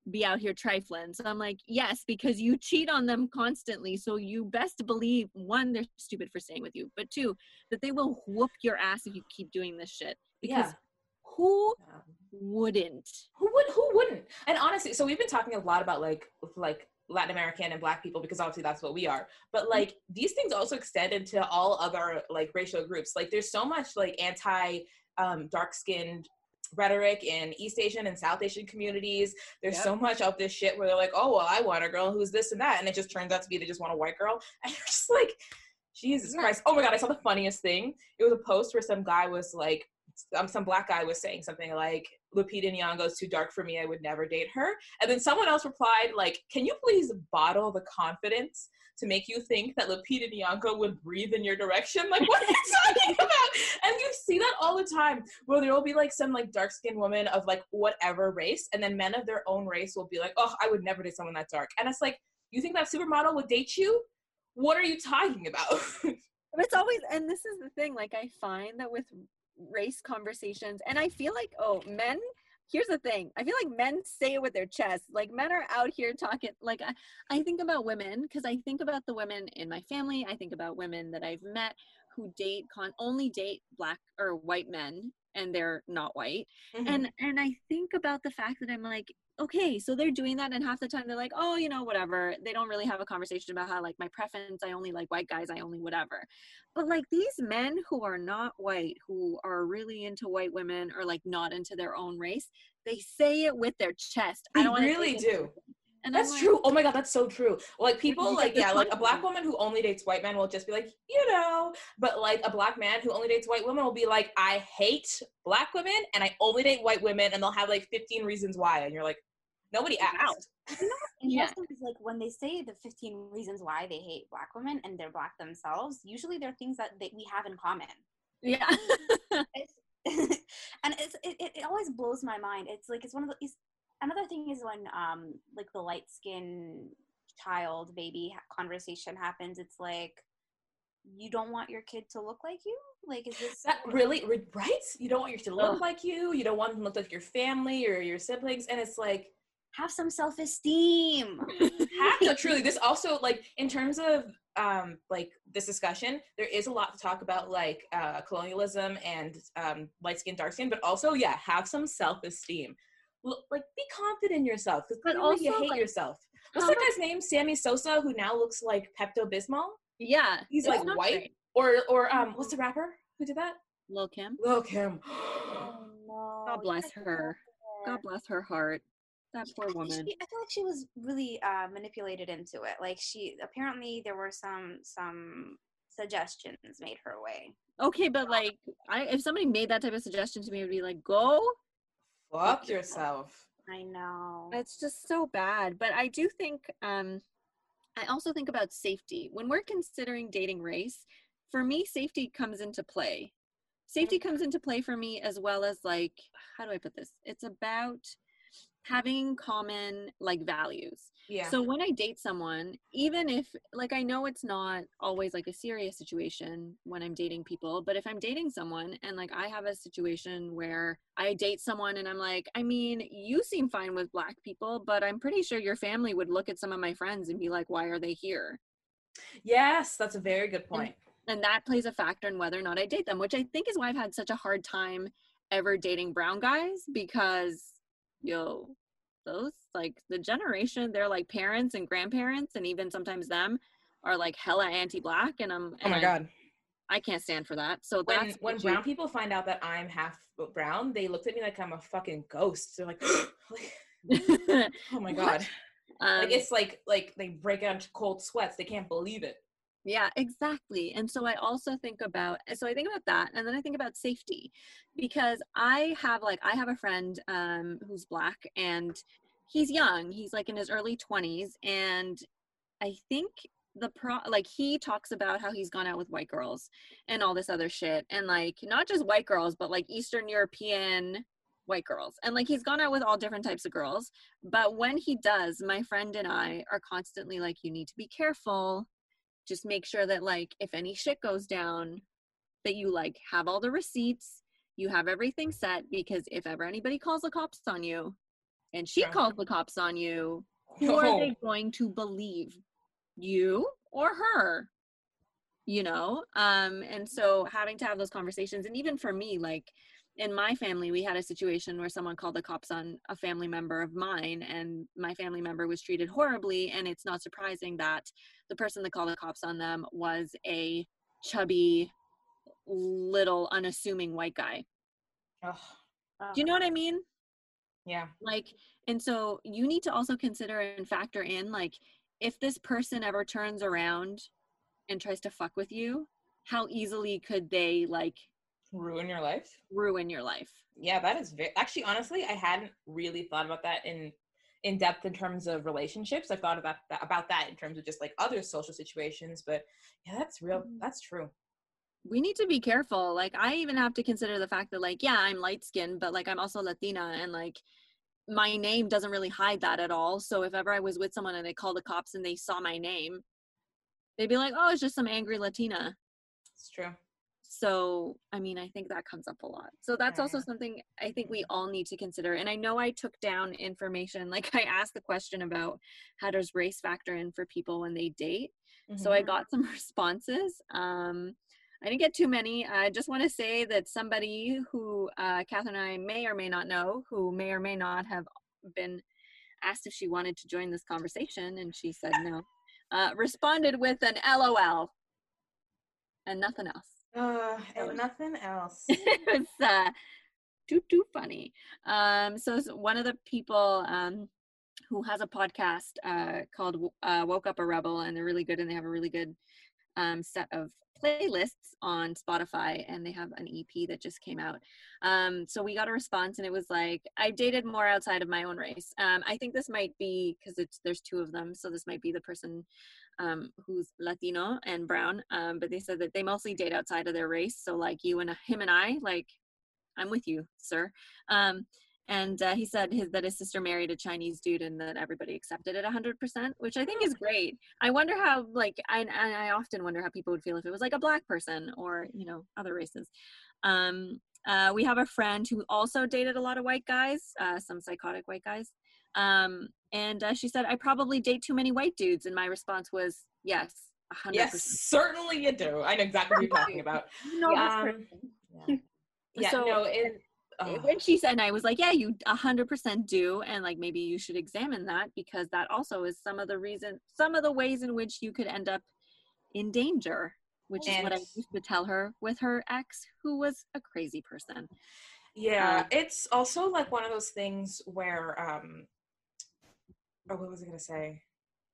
Speaker 1: be out here trifling. So i'm like yes because you cheat on them constantly so you best believe one they're stupid for staying with you but two that they will whoop your ass if you keep doing this shit. Because yeah. who wouldn't?
Speaker 2: Who would who wouldn't? And honestly so we've been talking a lot about like like Latin American and Black people because obviously that's what we are. But mm-hmm. like these things also extend into all other like racial groups. Like there's so much like anti um, dark skinned rhetoric in East Asian and South Asian communities. There's yep. so much of this shit where they're like, oh well, I want a girl who's this and that, and it just turns out to be they just want a white girl, and you're just like, Jesus. Christ! Oh my God! I saw the funniest thing. It was a post where some guy was like, um, some black guy was saying something like Lupita Nyong'o is too dark for me. I would never date her. And then someone else replied like, "Can you please bottle the confidence to make you think that Lupita Nyong'o would breathe in your direction? Like, what are you talking about?" And you see that all the time, where there will be like some like dark skinned woman of like whatever race, and then men of their own race will be like, "Oh, I would never date someone that dark." And it's like, you think that supermodel would date you? what are you talking about?
Speaker 1: But it's always, and this is the thing, like I find that with race conversations, and I feel like, oh, men, here's the thing. I feel like men say it with their chest. Like men are out here talking, like I, I think about women because I think about the women in my family. I think about women that I've met who date con only date black or white men and they're not white
Speaker 2: Mhm.
Speaker 1: and and i think about the fact that i'm like okay so they're doing that and half the time they're like oh you know whatever they don't really have a conversation about how like my preference i only like white guys i only whatever but like these men who are not white who are really into white women or like not into their own race they say it with their chest
Speaker 2: They
Speaker 1: i don't
Speaker 2: really do.
Speaker 1: and
Speaker 2: That's
Speaker 1: like,
Speaker 2: true. Oh my god, that's so true. Like people, like yeah, like a black woman who only dates white men will just be like, you know. But like a black man who only dates white women will be like, I hate black women and I only date white women, and they'll have like 15 reasons why, and you're like, nobody asked.
Speaker 1: Yeah.
Speaker 3: Interesting is like when they say the 15 reasons why they hate black women and they're black themselves, usually they're things that they, we have in common.
Speaker 1: yeah
Speaker 3: and it's, it, it, always blows my mind. It's like, it's one of the, another thing is when, um, like the light skin child baby conversation happens, it's like, you don't want your kid to look like you? Like, is this
Speaker 2: That really, right? You don't want your kid to look
Speaker 1: Ugh.
Speaker 2: like you. You don't want them to look like your family or your siblings, and it's like,
Speaker 3: have some self esteem?
Speaker 2: have to truly. This also like in terms of um like this discussion there is a lot to talk about like uh colonialism and um light skin dark skin but also yeah have some self-esteem. L- like be confident in yourself because
Speaker 1: But
Speaker 2: you hate
Speaker 1: like,
Speaker 2: yourself. What's
Speaker 1: how
Speaker 2: that guy's name? Sammy sosa who now looks like pepto-bismol
Speaker 1: yeah
Speaker 2: he's like white?
Speaker 1: great.
Speaker 2: or or um what's the rapper who did that?
Speaker 1: Lil kim.
Speaker 2: Lil kim.
Speaker 3: Oh, no.
Speaker 1: God bless her. god bless her heart that poor woman
Speaker 3: She, I feel like she was really uh, manipulated into it. Like she apparently there were some some suggestions made her way.
Speaker 1: Okay, but like, I if somebody made that type of suggestion to me, I would be like, go.
Speaker 2: fuck yourself
Speaker 3: I know.
Speaker 1: It's just so bad. But I do think, um, I also think about safety when we're considering dating race. For me, safety comes into play. Safety comes into play for me as well as like, how do I put this? It's about having common like values.
Speaker 2: yeah
Speaker 1: So when I date someone, even if like I know it's not always like a serious situation when I'm dating people, but if I'm dating someone and like I have a situation where I date someone and I'm like, I mean, you seem fine with black people, but I'm pretty sure your family would look at some of my friends and be like, why are they here?
Speaker 2: yes that's a very good point
Speaker 1: And that plays a factor in whether or not I date them, which I think is why I've had such a hard time ever dating brown guys because yo, those like the generation, they're like parents and grandparents and even sometimes them are like hella anti-black and I'm
Speaker 2: oh my
Speaker 1: and
Speaker 2: god
Speaker 1: I can't stand for that. So
Speaker 2: when
Speaker 1: that's
Speaker 2: when brown people find out that I'm half brown, they looked at me like I'm a fucking ghost. They're like, like oh my god,
Speaker 1: um,
Speaker 2: like it's like like they break out into cold sweats. They can't believe it.
Speaker 1: Yeah, exactly. And so I also think about so I think about that and then I think about safety because I have like I have a friend um who's black and he's young. He's like in his early 20s and I think the pro like he talks about how he's gone out with white girls and all this other shit and like not just white girls but like Eastern European white girls and like he's gone out with all different types of girls but when he does my friend and I are constantly like you need to be careful just make sure that like if any shit goes down that you like have all the receipts you have everything set because if ever anybody calls the cops on you and she
Speaker 2: Yeah.
Speaker 1: calls the cops on you who are they going to believe? You or her? You know um and so having to have those conversations and even for me like in my family we had a situation where someone called the cops on a family member of mine and my family member was treated horribly and it's not surprising that the person that called the cops on them was a chubby little unassuming white guy.
Speaker 2: Ugh,
Speaker 1: do you know what i mean?
Speaker 2: Yeah,
Speaker 1: like and so you need to also consider and factor in like if this person ever turns around and tries to fuck with you how easily could they like
Speaker 2: ruin your life.
Speaker 1: ruin your life
Speaker 2: Yeah, that is very actually honestly, I hadn't really thought about that in in depth in terms of relationships. I thought about that about that in terms of just like other social situations, but yeah, that's real.
Speaker 1: Mhm.
Speaker 2: That's true.
Speaker 1: we need to be careful like i even have to consider the fact that like yeah i'm light skinned but like i'm also latina and like my name doesn't really hide that at all so if ever i was with someone and they called the cops and they saw my name they'd be like, "Oh, it's just some angry Latina."
Speaker 2: It's true.
Speaker 1: So, I mean, I think that comes up a lot. So that's
Speaker 2: Yeah,
Speaker 1: also
Speaker 2: yeah.
Speaker 1: something I think we all need to consider. And I know I took down information, like I asked the question about how does race factor in for people when they date. So I
Speaker 2: Mhm.
Speaker 1: got some responses. Um, I didn't get too many. I just want to say that somebody who uh, Catherine and I may or may not know, who may or may not have been asked if she wanted to join this conversation, and she said no, uh, responded with an LOL and nothing else.
Speaker 2: Uh, and nothing else.
Speaker 1: it's uh, too too funny. Um, so one of the people um, who has a podcast uh, called uh, "Woke Up a Rebel," and they're really good, and they have a really good um, set of playlists on Spotify, and they have an EP that just came out. Um, so we got a response, and it was like, "I dated more outside of my own race." Um, I think this might be because it's there's two of them, so this might be the person um, who's Latino and brown. Um, but they said that they mostly date outside of their race. So like you and him and I, like I'm with you, sir. Um, and uh, he said his, that his sister married a Chinese dude and that everybody accepted it 100%, which I think is great. I wonder how, like, I, and I often wonder how people would feel if it was like a black person or, you know, other races. Um, uh, we have a friend who also dated a lot of white guys, uh, some psychotic white guys. Um, and uh, she said, I probably date too many white dudes. And my response was, yes, 100%.
Speaker 2: yes, certainly you do. I know exactly what you're talking about.
Speaker 3: You know
Speaker 2: Um. Yeah, yeah
Speaker 1: So-
Speaker 2: no, it.
Speaker 1: Uh,
Speaker 2: ugh.
Speaker 1: when she said and i was like yeah you 100% do and like maybe you should examine that because that also is some of the reason some of the ways in which you could end up in danger which is what i used to tell her with her ex who was a crazy person
Speaker 2: Yeah,
Speaker 1: Um,
Speaker 2: it's also like one of those things where um oh what was I gonna say?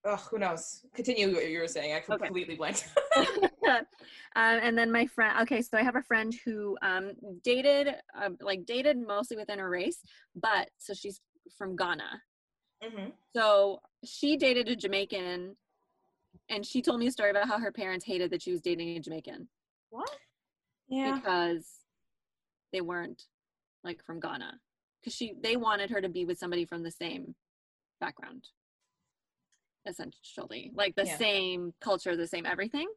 Speaker 2: Oh, who knows? Continue what you were saying. I
Speaker 1: Okay.
Speaker 2: completely blanked.
Speaker 1: um, and then my friend okay so i have a friend who um dated uh, like dated mostly within her race but so she's from ghana
Speaker 2: hmm
Speaker 1: So she dated a Jamaican, and she told me a story about how her parents hated that she was dating a Jamaican
Speaker 3: What?
Speaker 2: Yeah.
Speaker 1: because they weren't like from Ghana. Because she they wanted her to be with somebody from the same background, essentially, like the
Speaker 2: Yeah.
Speaker 1: same culture, the same everything.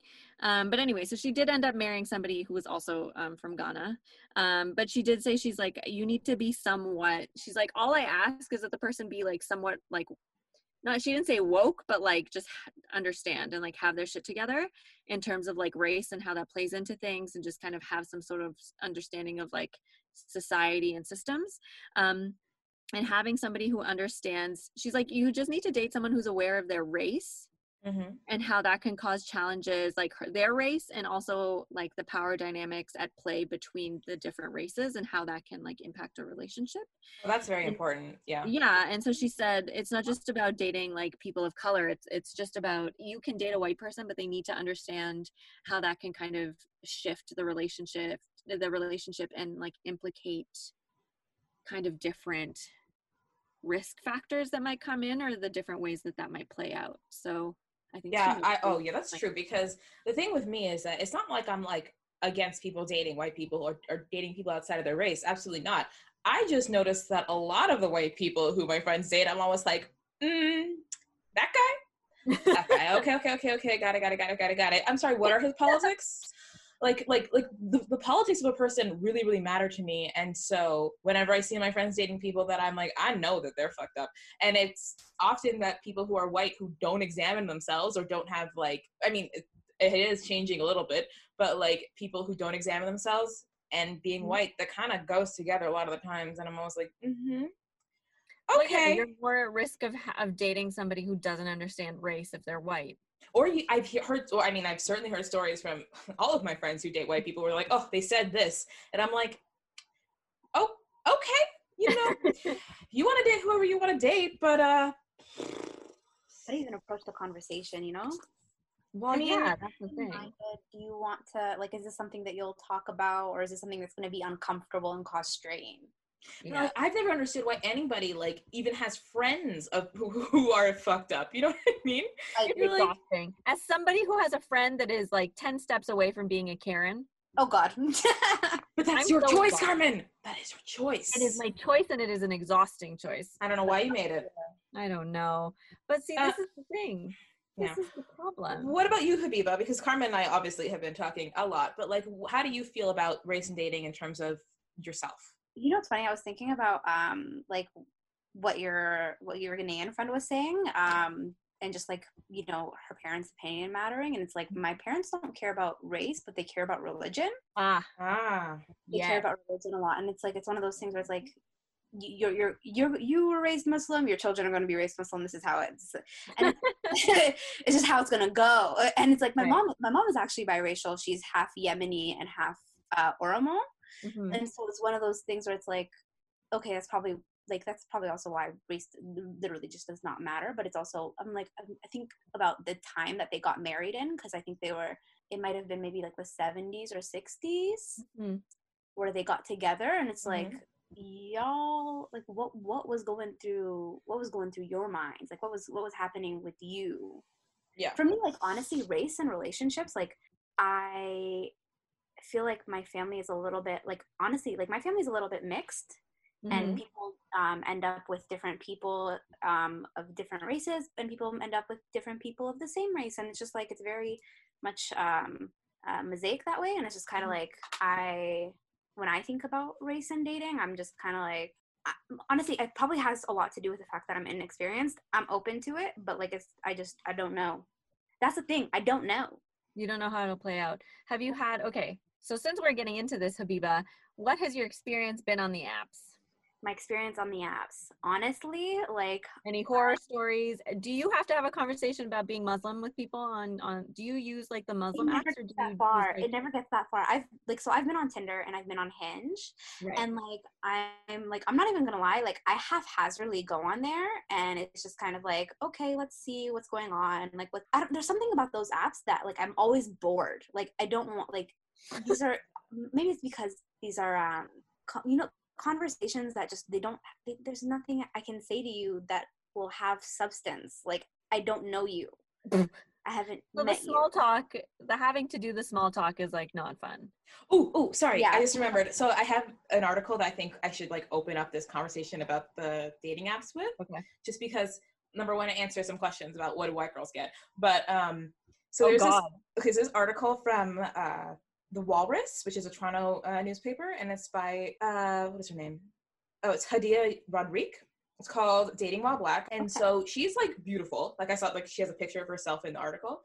Speaker 1: Um, but anyway, so she did end up marrying somebody who was also um, from Ghana. Um, but she did say she's like, you need to be somewhat. She's like, all I ask is that the person be like somewhat like not she didn't say woke, but like just understand and like have their shit together in terms of like race and how that plays into things and just kind of have some sort of understanding of like society and systems. Um, and having somebody who understands, she's like, you just need to date someone who's aware of their race
Speaker 2: hmm
Speaker 1: and how that can cause challenges like her, their race and also like the power dynamics at play between the different races and how that can like impact a relationship
Speaker 2: Well, that's very
Speaker 1: And-
Speaker 2: important. Yeah.
Speaker 1: yeah and so she said it's not just about dating like people of color it's it's just about you can date a white person but they need to understand how that can kind of shift the relationship the relationship and like implicate kind of different risk factors that might come in or the different ways that that might play out so i think
Speaker 2: Yeah. I. Oh, yeah. That's
Speaker 1: like,
Speaker 2: true. Because the thing with me is that it's not like I'm like against people dating white people or, or dating people outside of their race. Absolutely not. I just noticed that a lot of the white people who my friends date, I'm always like, mm, that guy. that guy. Okay, okay, okay, okay. Got it, got it, got it, got it, got it. I'm sorry. What are his politics? Like, like, like the, the politics of a person really, really matter to me. And so, whenever I see my friends dating people that I'm like, I know that they're fucked up, and it's often that people who are white who don't examine themselves or don't have like, I mean, it, it is changing a little bit, but like people who don't examine themselves and being
Speaker 1: Mhm.
Speaker 2: white, that kind of goes together a lot of the times. And I'm always like, mm-hmm.
Speaker 1: well, yeah,
Speaker 2: Okay.
Speaker 1: you're more at risk of of dating somebody who doesn't understand race if they're white
Speaker 2: or you, I've heard, or I mean, I've certainly heard stories from all of my friends who date white people were like, oh, they said this, and I'm like, oh, okay, you know, you want to date whoever you want to date, but uh,
Speaker 3: How do you even approach the conversation? You know?
Speaker 1: well
Speaker 2: I mean,
Speaker 1: yeah that's the thing
Speaker 3: Do you want to like? Is this something that you'll talk about, or is this something that's going to be uncomfortable and cause strain?
Speaker 1: Yeah.
Speaker 2: like, I've never understood why anybody like even has friends of who, who are fucked up. You know what I mean?
Speaker 3: Like,
Speaker 2: You're like,
Speaker 1: exhausting. As somebody who has a friend that is like 10 steps away from being a Karen,
Speaker 3: oh God.
Speaker 2: but that's
Speaker 1: I'm
Speaker 2: your
Speaker 1: so
Speaker 2: choice,
Speaker 1: exhausted.
Speaker 2: Carmen. That is your choice.
Speaker 1: it is my choice and it is an exhausting choice.
Speaker 2: I don't know why you made it.
Speaker 1: I don't know. But see,
Speaker 2: Uh,
Speaker 1: this is the thing. This
Speaker 2: Yeah.
Speaker 1: is the problem.
Speaker 2: What about you, Habiba? Because Carmen and I obviously have been talking a lot, but like, how do you feel about race and dating in terms of yourself?
Speaker 3: You know it's funny? I was thinking about um like what your what your ghanaian friend was saying um and just like you know her parents opinion mattering and it's like my parents don't care about race but they care about religion.
Speaker 1: Ah,
Speaker 2: Ah,
Speaker 3: they care about religion a lot and it's like it's one of those things where it's like you're you're you're you were raised muslim your children are going to be raised muslim this is how it's and it's, it's just how it's going to go. And it's like my
Speaker 1: Right.
Speaker 3: mom my mom is actually biracial. She's half yemeni and half uh oromo
Speaker 1: Mhm.
Speaker 3: and so it's one of those things where it's like okay that's probably like that's probably also why race literally just does not matter but it's also i'm like I'm- think about the time that they got married in because i think they were it might have been maybe like the 70s or 60s
Speaker 1: Mhm.
Speaker 3: where they got together and it's
Speaker 2: Mhm.
Speaker 3: like y'all like what what was going through what was going through your minds like what was what was happening with you
Speaker 2: Yeah.
Speaker 3: for me like honestly race and relationships like i feel like my family is a little bit like honestly like my family is a little bit mixed
Speaker 1: Mhm.
Speaker 3: and people um, end up with different people um, of different races and people end up with different people of the same race and it's just like it's very much um, uh, mosaic that way and it's just kind of like i when i think about race and dating i'm just kind of like I, honestly it probably has a lot to do with the fact that i'm inexperienced i'm open to it but like it's i just i don't know that's the thing i don't know
Speaker 1: You don't know how it'll play out. Have you had okay? So since we're getting into this, Habiba, what has your experience been on the apps?
Speaker 3: my experience on the apps honestly like
Speaker 1: Any horror stories? Do you have to have a conversation about being Muslim with people on on? Do you use like the
Speaker 3: it
Speaker 1: Muslim
Speaker 3: never
Speaker 1: apps or do
Speaker 3: gets that far
Speaker 1: use, like-
Speaker 3: it never gets that far i've like so i've been on tinder and i've been on hinge
Speaker 1: Right.
Speaker 3: and like i'm like i'm not even gonna lie like i have hazardly go on there and it's just kind of like okay let's see what's going on like what I don't, there's something about those apps that like i'm always bored like i don't want like these are maybe it's because these are um co- you know conversations that just they don't they, there's nothing i can say to you that will have substance like i don't know you i haven't
Speaker 1: so the
Speaker 3: met you
Speaker 1: small talk, the having to do the small talk is like not fun.
Speaker 2: Oh, oh, sorry.
Speaker 3: Yeah.
Speaker 2: I just remembered. So I have an article that I think I should like open up this conversation about the dating apps with.
Speaker 1: Okay.
Speaker 2: Just because number one, it answer some questions about what do white girls get. But um, so
Speaker 1: oh
Speaker 2: there's this okay, so this article from uh, the Walrus, which is a Toronto uh, newspaper, and it's by uh, what is her name? Oh, it's Hadia Rodrigue. It's called Dating While Black, and
Speaker 3: Okay.
Speaker 2: so she's like beautiful. Like I saw, like she has a picture of herself in the article,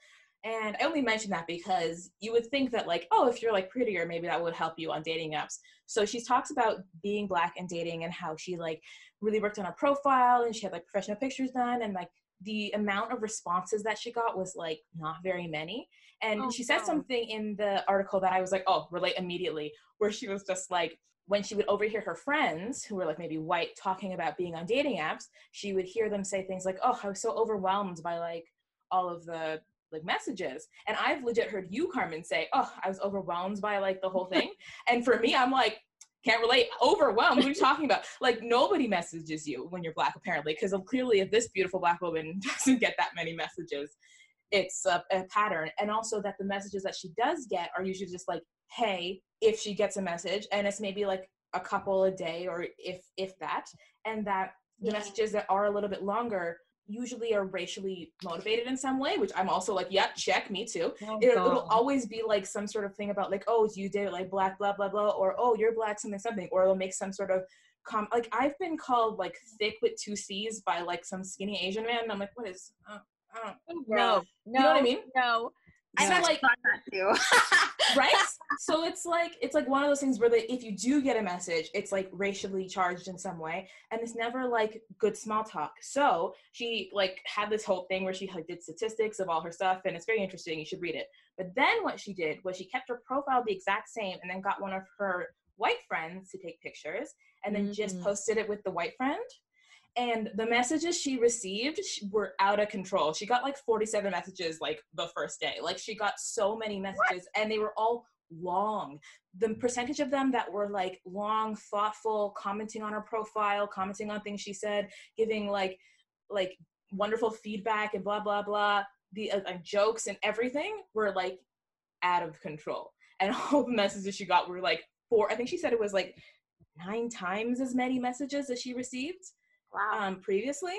Speaker 2: and I only mention that because you would think that like, oh, if you're like prettier, maybe that would help you on dating apps. So she talks about being black and dating and how she like really worked on her profile and she had like professional pictures done and like the amount of responses that she got was like not very many. And
Speaker 1: Oh,
Speaker 2: she said
Speaker 1: no.
Speaker 2: something in the article that I was like, oh, relate immediately, where she was just like, when she would overhear her friends who were like maybe white talking about being on dating apps, she would hear them say things like, oh, I was so overwhelmed by like all of the like messages. And I've legit heard you, Carmen, say, oh, I was overwhelmed by like the whole thing. and for me, I'm like, can't relate. Overwhelmed. What are you talking about? Like nobody messages you when you're black, apparently, because clearly, if this beautiful black woman doesn't get that many messages, it's a, a pattern. And also that the messages that she does get are usually just like, "Hey," if she gets a message, and it's maybe like a couple a day, or if if that, and that the
Speaker 3: Yeah.
Speaker 2: messages that are a little bit longer usually are racially motivated in some way, which I'm also like, yeah, check, me too
Speaker 1: Oh,
Speaker 2: it, it'll always be like some sort of thing about like oh you did it like black blah blah blah or oh you're black something something or it'll make some sort of com like I've been called like thick with two C's by like some skinny Asian man and I'm like what is uh, I don't
Speaker 1: no, no,
Speaker 2: You know what I mean?
Speaker 1: No.
Speaker 2: I've like-
Speaker 3: thought that too.
Speaker 2: Right? So it's like it's like one of those things where the, if you do get a message it's like racially charged in some way and it's never like good small talk. So she like had this whole thing where she like did statistics of all her stuff and it's very interesting you should read it. But then what she did was she kept her profile the exact same and then got one of her white friends to take pictures and then just
Speaker 1: Mhm.
Speaker 2: posted it with the white friend and the messages she received were out of control. She got like 47 messages like the first day. Like she got so many messages and they were all long. The percentage of them that were like long, thoughtful, commenting on her profile, commenting on things she said, giving like like wonderful feedback and blah blah blah, the uh, uh, jokes and everything were like out of control. And all the messages she got were like four. I think she said it was like nine times as many messages as she received
Speaker 3: wow
Speaker 2: um, previously.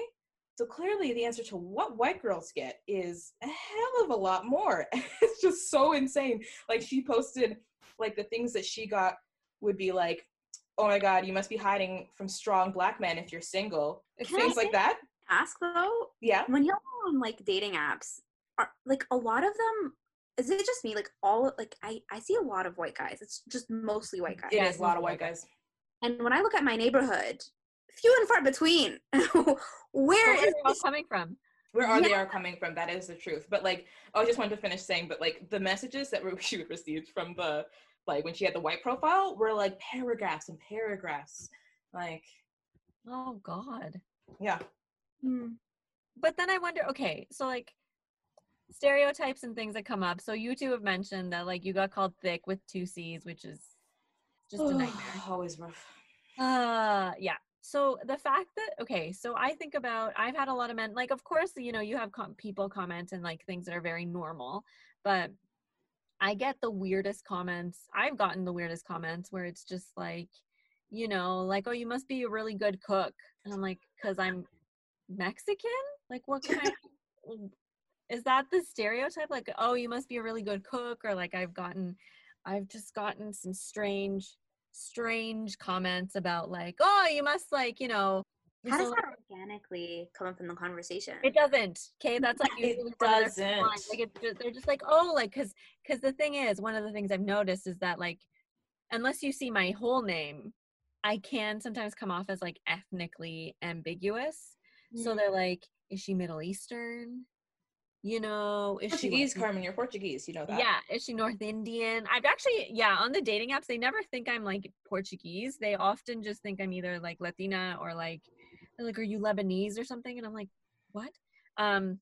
Speaker 2: So clearly, the answer to what white girls get is a hell of a lot more. it's just so insane. Like she posted, like the things that she got would be like, "Oh my God, you must be hiding from strong black men if you're single."
Speaker 3: Can I
Speaker 2: things like that.
Speaker 3: Ask though,
Speaker 2: Yeah.
Speaker 3: when you're on like dating apps, are like a lot of them? Is it just me? Like all like I I see a lot of white guys. It's just mostly white guys.
Speaker 1: Yeah,
Speaker 2: is a lot of white guys.
Speaker 3: And when I look at my neighborhood, few and far between. Where
Speaker 1: Where
Speaker 3: is
Speaker 1: is it all
Speaker 3: this?
Speaker 1: coming from?
Speaker 2: Where are they
Speaker 3: Yeah.
Speaker 2: are coming from? That is the truth. But like, I just wanted to finish saying, but like the messages that were- she received from the like when she had the white profile were like paragraphs and paragraphs. Like,
Speaker 1: Oh God.
Speaker 2: yeah.
Speaker 3: Hmm.
Speaker 1: But then I wonder, okay, so like stereotypes and things that come up. So you two have mentioned that like you got called thick with two C's, which is just a nightmare.
Speaker 2: Always rough.
Speaker 1: Uh yeah. So the fact that okay, so I think about I've had a lot of men like of course you know you have com- people comment and like things that are very normal, but I get the weirdest comments. I've gotten the weirdest comments where it's just like you know like oh you must be a really good cook and I'm like cuz I'm Mexican? Like what kind is that the stereotype like oh you must be a really good cook or like I've gotten I've just gotten some strange strange comments about like oh you must like you know
Speaker 3: How does
Speaker 1: so,
Speaker 3: that organically come up in the conversation?
Speaker 1: it doesn't okay that's like
Speaker 2: It
Speaker 1: usually one of their
Speaker 2: doesn't.
Speaker 1: like it's just, they're just like oh like because because the thing is one of the things i've noticed is that like unless you see my whole name i can sometimes come off as like ethnically ambiguous so
Speaker 2: Mm.
Speaker 1: they're like is she middle eastern you know is
Speaker 2: Portuguese,
Speaker 1: she
Speaker 2: Carmen, you're Portuguese. You know that.
Speaker 1: yeah is she north indian i've actually yeah on the dating apps they never think i'm like portuguese they often just think i'm either like latina or like like are you lebanese or something and i'm like what um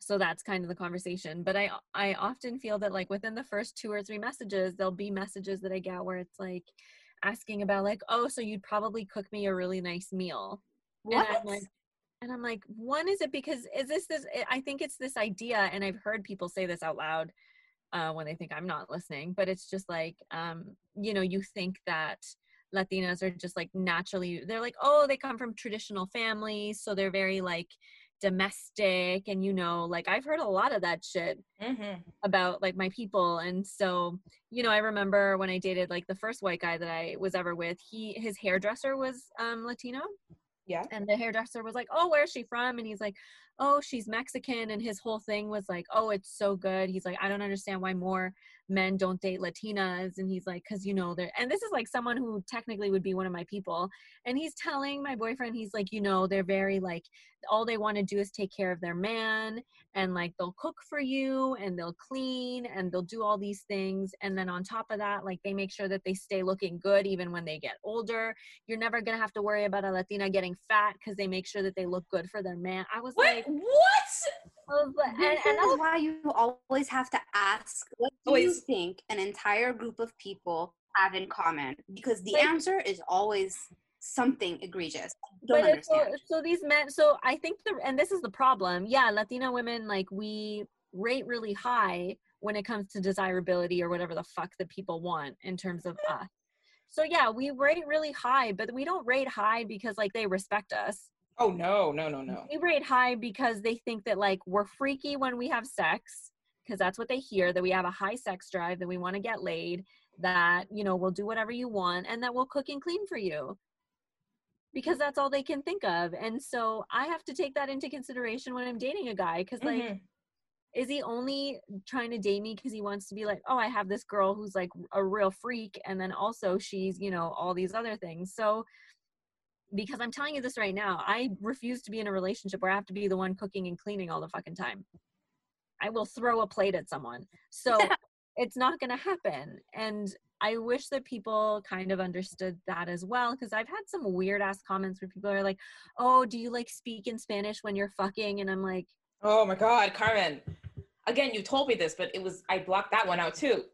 Speaker 1: so that's kind of the conversation but i i often feel that like within the first two or three messages there'll be messages that i get where it's like asking about like oh so you'd probably cook me a really nice meal
Speaker 2: What?
Speaker 1: and I'm like, and I'm like, one is it because is this this? I think it's this idea, and I've heard people say this out loud uh, when they think I'm not listening. But it's just like, um, you know, you think that Latinas are just like naturally, they're like, oh, they come from traditional families, so they're very like domestic, and you know, like I've heard a lot of that shit
Speaker 2: mm-hmm.
Speaker 1: about like my people and so you know i remember when i dated like the first white guy that i was ever with he his hairdresser was um latino
Speaker 2: Yeah.
Speaker 1: and the hairdresser was like oh where's she from and he's like oh she's mexican and his whole thing was like oh it's so good. He's like i don't understand why more men don't date latinas and he's like because you know they're and this is like someone who technically would be one of my people and he's telling my boyfriend he's like you know they're very like all they want to do is take care of their man and like they'll cook for you and they'll clean and they'll do all these things and then on top of that like they make sure that they stay looking good even when they get older. You're never going to have to worry about a latina getting fat because they make sure that they look good for their man. I was
Speaker 2: What?
Speaker 1: like
Speaker 2: what?
Speaker 1: I and, and was,
Speaker 3: why you always have to ask what do you think an entire group of people have in common? Because the
Speaker 1: Like-
Speaker 3: answer is always something egregious. Don't
Speaker 1: but so, so these men so i think the and this is the problem yeah latina women like we rate really high when it comes to desirability or whatever the fuck that people want in terms of mm. us so yeah we rate really high but we don't rate high because like they respect us
Speaker 2: Oh no, no, no, no.
Speaker 1: we rate high because they think that like we're freaky when we have sex because that's what they hear that we have a high sex drive that we want to get laid that you know we'll do whatever you want and that we'll cook and clean for you because that's all they can think of and so i have to take that into consideration when i'm dating a guy because like
Speaker 2: Mhm.
Speaker 1: is he only trying to date me because he wants to be like oh i have this girl who's like a real freak and then also she's you know all these other things so because i'm telling you this right now i refuse to be in a relationship where i have to be the one cooking and cleaning all the fucking time i will throw a plate at someone so it's not going to happen and i wish that people kind of understood that as well because i've had some weird ass comments where people are like oh do you like speak in spanish when you're fucking and i'm like
Speaker 2: Oh my God, Carmen. Again, you told me this, but it was I blocked that one out too.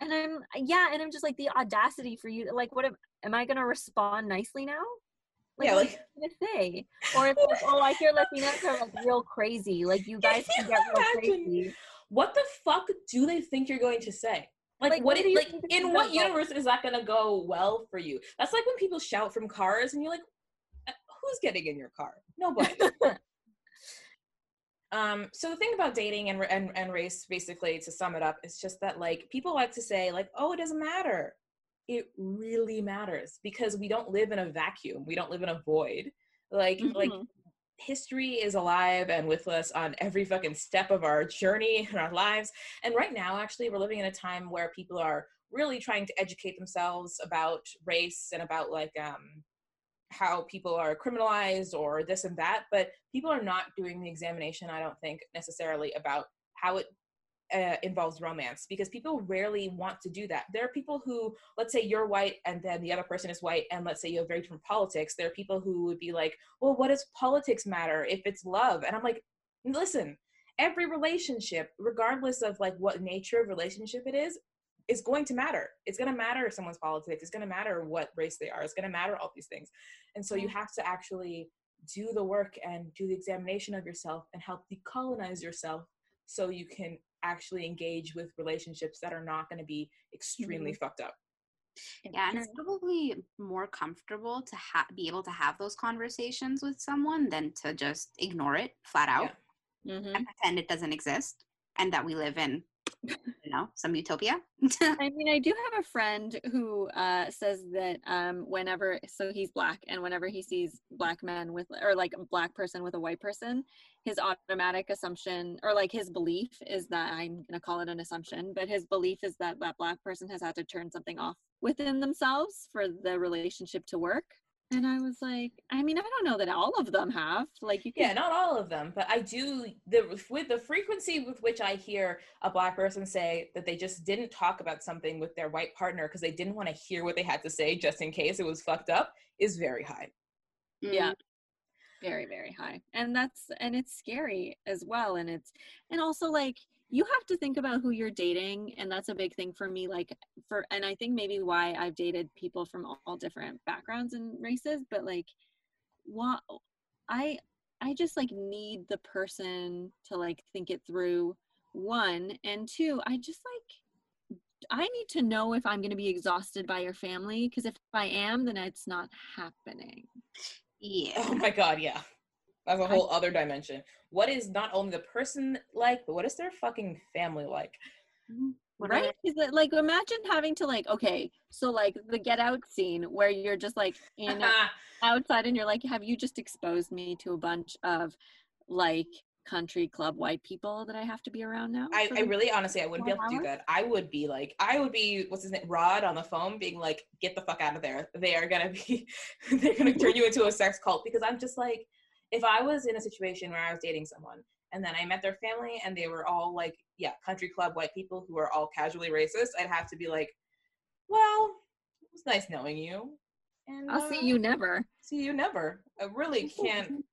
Speaker 1: And I'm yeah, and I'm just like the audacity for you. Like, what am, am I gonna respond nicely now?
Speaker 2: Yeah,
Speaker 1: what
Speaker 2: like-
Speaker 1: am I gonna say? Or it's like, oh, I hear Latinas are like real crazy. Like you guys can get real crazy.
Speaker 2: What the fuck do they think you're going to say? Like,
Speaker 1: Like,
Speaker 2: what?
Speaker 1: you
Speaker 2: like, in what universe is that gonna go well for you? That's like when people shout from cars, and you're like, "Uh, "Who's getting in your car? Nobody." Um, so the thing about dating and, and and race, basically, to sum it up, is just that like people like to say like, oh, it doesn't matter. It really matters because we don't live in a vacuum. We don't live in a void. Like like
Speaker 1: Mhm.
Speaker 2: history is alive and with us on every fucking step of our journey in our lives. And right now, actually, we're living in a time where people are really trying to educate themselves about race and about like um how people are criminalized or this and that but people are not doing the examination i don't think necessarily about how it uh, involves romance because people rarely want to do that. There are people who let's say you're white and then the other person is white and let's say you have very different politics there are people who would be like well what does politics matter if it's love? And i'm like listen every relationship regardless of like what nature of relationship it is is going to matter. It's going to matter someone's politics. It's going to matter what race they are. It's going to matter all these things. And so you have to actually do the work and do the examination of yourself and help decolonize yourself so you can actually engage with relationships that are not going to be extremely fucked up.
Speaker 3: Yeah, and it's probably more comfortable to ha- be able to have those conversations with someone than to just ignore it flat out
Speaker 1: Mhm.
Speaker 3: and pretend it doesn't exist and that we live in, you know, some utopia.
Speaker 1: I mean, I do have a friend who uh, says that um, whenever, so he's black, and whenever he sees black men with, or like a black person with a white person, his automatic assumption, or like his belief is that I'm going to call it an assumption, but his belief is that that black person has had to turn something off within themselves for the relationship to work. And I was like, I mean, I don't know that all of them have. Like, you
Speaker 2: yeah
Speaker 1: can,
Speaker 2: not all of them but i do the with the frequency with which i hear a black person say that they just didn't talk about something with their white partner because they didn't want to hear what they had to say just in case it was fucked up is very high.
Speaker 1: Yeah. Mm-hmm. Very very high. And that's and it's scary as well and it's and also like you have to think about who you're dating and that's a big thing for me like for and i think maybe why i've dated people from all, all different backgrounds and races but like what i i just like need the person to like think it through one and two i just like i need to know if i'm going to be exhausted by your family because if i am then it's not happening
Speaker 3: Yeah.
Speaker 2: Oh my god, yeah. That's a whole other dimension. What is not only the person like, but what is their fucking family like?
Speaker 3: What
Speaker 1: right is it like imagine having to like okay so like the get out scene where you're just like in outside and you're like have you just exposed me to a bunch of like country club white people that i have to be around now
Speaker 2: I, I really honestly I wouldn't be able to do that. I would be like I would be what's his name Rod on the phone being like get the fuck out of there. They are gonna be they're gonna turn you into a sex cult because I'm just like if I was in a situation where I was dating someone and then I met their family and they were all like yeah country club white people who are all casually racist I'd have to be like well it was nice knowing you and
Speaker 1: i'll
Speaker 2: uh,
Speaker 1: see you never
Speaker 2: see you never. I really can't.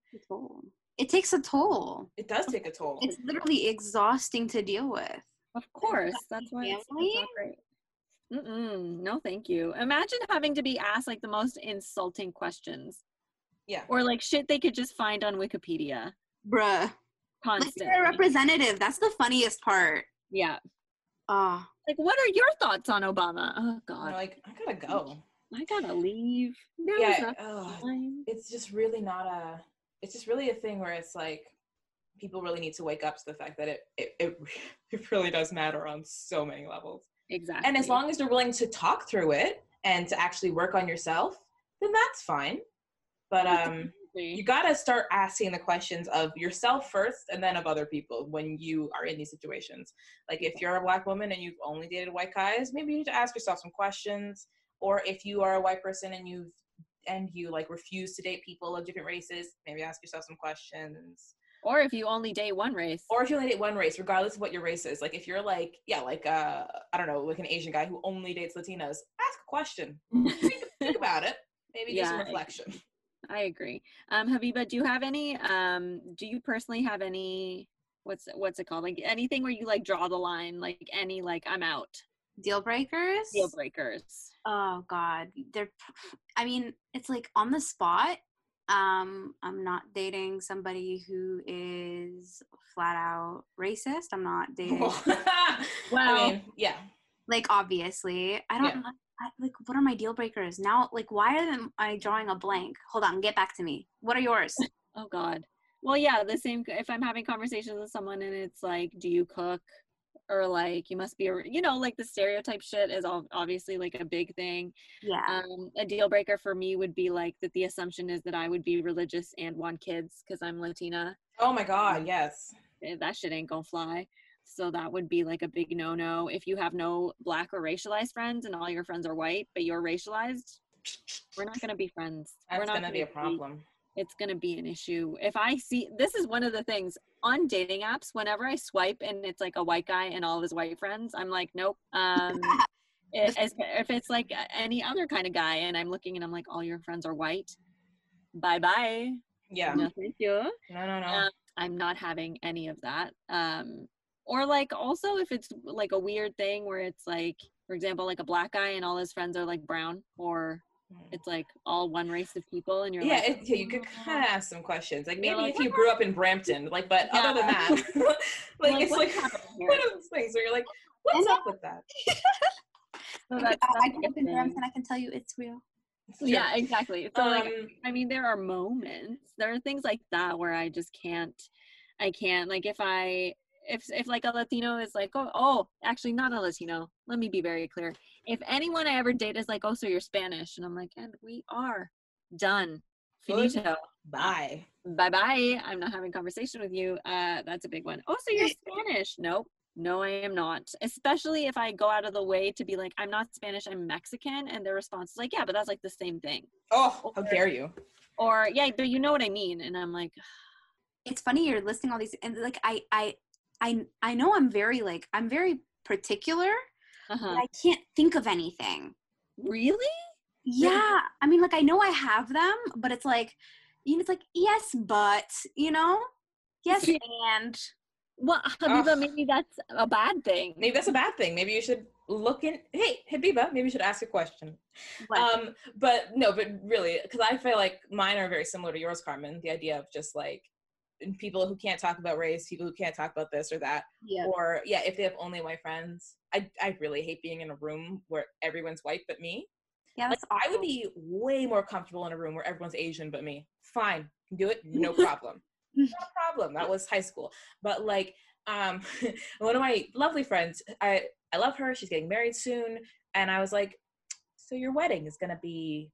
Speaker 3: It takes a toll.
Speaker 2: It does take a toll.
Speaker 3: It's literally exhausting to deal with.
Speaker 1: of course that's why it's, it's
Speaker 3: family?
Speaker 1: not great Mm-mm, no thank you imagine having to be asked like the most insulting questions
Speaker 2: Yeah.
Speaker 1: or like shit they could just find on wikipedia
Speaker 3: Bruh. Like
Speaker 1: constantly
Speaker 3: a representative. That's the funniest part.
Speaker 1: yeah
Speaker 3: Oh.
Speaker 1: like what are your thoughts on obama oh
Speaker 2: I'm
Speaker 1: god
Speaker 2: like, I gotta go.
Speaker 1: I gotta leave. Now is
Speaker 2: Yeah.
Speaker 1: not
Speaker 2: ugh.
Speaker 1: the time.
Speaker 2: it's just really not a it's just really a thing where it's like people really need to wake up to the fact that it it, it, it really does matter on so many levels
Speaker 1: Exactly.
Speaker 2: and as long as you're willing to talk through it and to actually work on yourself then that's fine but um you gotta start asking the questions of yourself first and then of other people when you are in these situations. Like if you're a black woman and you've only dated white guys maybe you need to ask yourself some questions. Or if you are a white person and you've and you like refuse to date people of different races maybe ask yourself some questions.
Speaker 1: Or if you only date one race.
Speaker 2: or if you only date one race regardless of what your race is. Like if you're like yeah like uh i don't know like an asian guy who only dates latinos ask a question. Think, think about it. Maybe do some reflection
Speaker 1: I agree. Um, Habiba, do you have any? Um, do you personally have any? What's what's it called? Like anything where you like draw the line? Like any like I'm out
Speaker 3: Deal breakers?
Speaker 1: deal breakers.
Speaker 3: Oh God. They're I mean, it's like on the spot. Um, I'm not dating somebody who is flat out racist. I'm not dating
Speaker 2: I
Speaker 1: Well-
Speaker 2: mean, yeah.
Speaker 3: like obviously. I don't
Speaker 2: Yeah.
Speaker 3: Know. I, like what are my deal breakers now? Like why am I drawing a blank? Hold on, get back to me. What are yours?
Speaker 1: Oh God. well, yeah, the same. If I'm having conversations with someone and it's like, do you cook? Or like, you must be, a, you know, like the stereotype shit is all obviously like a big thing.
Speaker 3: Yeah.
Speaker 1: Um, a deal breaker for me would be like that the assumption is that I would be religious and want kids because I'm Latina.
Speaker 2: Oh my god, yes.
Speaker 1: Eh, That shit ain't gonna fly. So that would be like a big no no. If you have no black or racialized friends and all your friends are white, but you're racialized, we're not gonna be friends. we're
Speaker 2: That's
Speaker 1: not
Speaker 2: gonna be a problem.
Speaker 1: it's going to be an issue. If I see, this is one of the things on dating apps, whenever I swipe and it's like a white guy and all of his white friends, I'm like, nope. Um, as- if it's like any other kind of guy and I'm looking and I'm like, all your friends are white, bye bye.
Speaker 2: Yeah.
Speaker 1: No, thank you.
Speaker 2: No, no, no.
Speaker 1: Um, I'm not having any of that. Um, or like also if it's like a weird thing where it's like, for example, like a black guy and all his friends are like brown, or it's like all one race of people, and you're
Speaker 2: yeah,
Speaker 1: like,
Speaker 2: it, yeah, you could kind of ask some questions. Like maybe
Speaker 1: like,
Speaker 2: if you grew up in Brampton, like, but other than that, like,
Speaker 1: Like,
Speaker 2: it's like one of those things where you're like, what's
Speaker 3: And-
Speaker 2: up with that?
Speaker 1: So
Speaker 3: I, I grew up in. Brampton. I can tell you it's real.
Speaker 2: It's.
Speaker 1: Yeah, exactly. So like
Speaker 2: Um,
Speaker 1: I mean there are moments. There are things like that where I just can't I can't like if I if if like a Latino is like, oh oh, actually not a Latino. Let me be very clear. If anyone I ever date is like, oh, so you're Spanish, and I'm like, and we are done.
Speaker 2: Good.
Speaker 1: Finito.
Speaker 2: bye.
Speaker 1: Bye bye. I'm not having conversation with you. Uh, that's a big one. Oh, so you're Spanish? Nope. No, I am not. Especially if I go out of the way to be like, I'm not Spanish, I'm Mexican, and their response is like, yeah, but that's like the same thing.
Speaker 2: Oh, how dare you?
Speaker 1: Or yeah, but you know what I mean. And I'm like,
Speaker 3: It's funny you're listing all these, and like I, I, I, I know I'm very like I'm very particular,
Speaker 1: uh-huh.
Speaker 3: I can't think of anything.
Speaker 1: really?
Speaker 3: Yeah, I mean, like I know I have them, but it's like, you know, it's like yes, but you know, yes, and
Speaker 1: Well, Habiba,
Speaker 2: Ugh.
Speaker 1: maybe that's a bad thing.
Speaker 2: Maybe that's a bad thing. Maybe you should look in. Hey, Habiba, maybe you should ask a question.
Speaker 3: what?
Speaker 2: Um, but no, but really, because I feel like mine are very similar to yours, Carmen. The idea of just like people who can't talk about race, people who can't talk about this or that,
Speaker 3: yeah,
Speaker 2: or yeah, if they have only white friends. I I really hate being in a room where everyone's white but me.
Speaker 3: yeah,
Speaker 2: Like I would be way more comfortable in a room where everyone's Asian but me. Fine, can do it, no problem, no problem. That was high school, but like um, one of my lovely friends, I I love her. She's getting married soon, and I was like, so your wedding is gonna be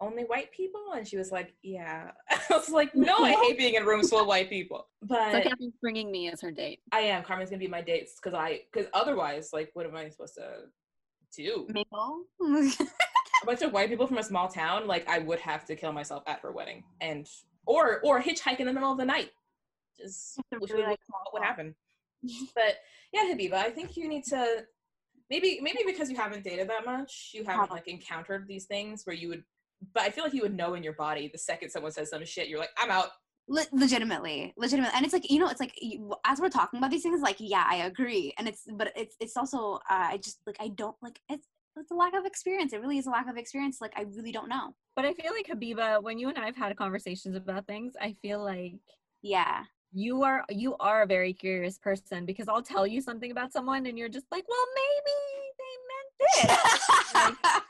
Speaker 2: only white people? And she was like yeah. I was like no i hate being in rooms full of white people. But
Speaker 1: So Catherine's bringing me as her date.
Speaker 2: i am. Carmen's gonna be my dates because i because otherwise like what am i supposed to do?
Speaker 3: Maple.
Speaker 2: a bunch of white people from a small town like i would have to kill myself at her wedding and or or hitchhike in the middle of the night. Just which
Speaker 3: really,
Speaker 2: would,
Speaker 3: like,
Speaker 2: what would happen but yeah habiba i think you need to maybe maybe because you haven't dated that much you haven't like encountered these things where you would but i feel like you would know in your body the second someone says some shit you're like i'm out.
Speaker 3: Le- legitimately legitimately and it's like you know it's like you, as we're talking about these things like yeah i agree and it's but it's it's also uh, i just like i don't like it's it's a lack of experience it really is a lack of experience like i really don't know.
Speaker 1: But I feel like Habiba, when you and I have had conversations about things, I feel like
Speaker 3: yeah.
Speaker 1: you are you are a very curious person because I'll tell you something about someone and you're just like, well, maybe they meant this.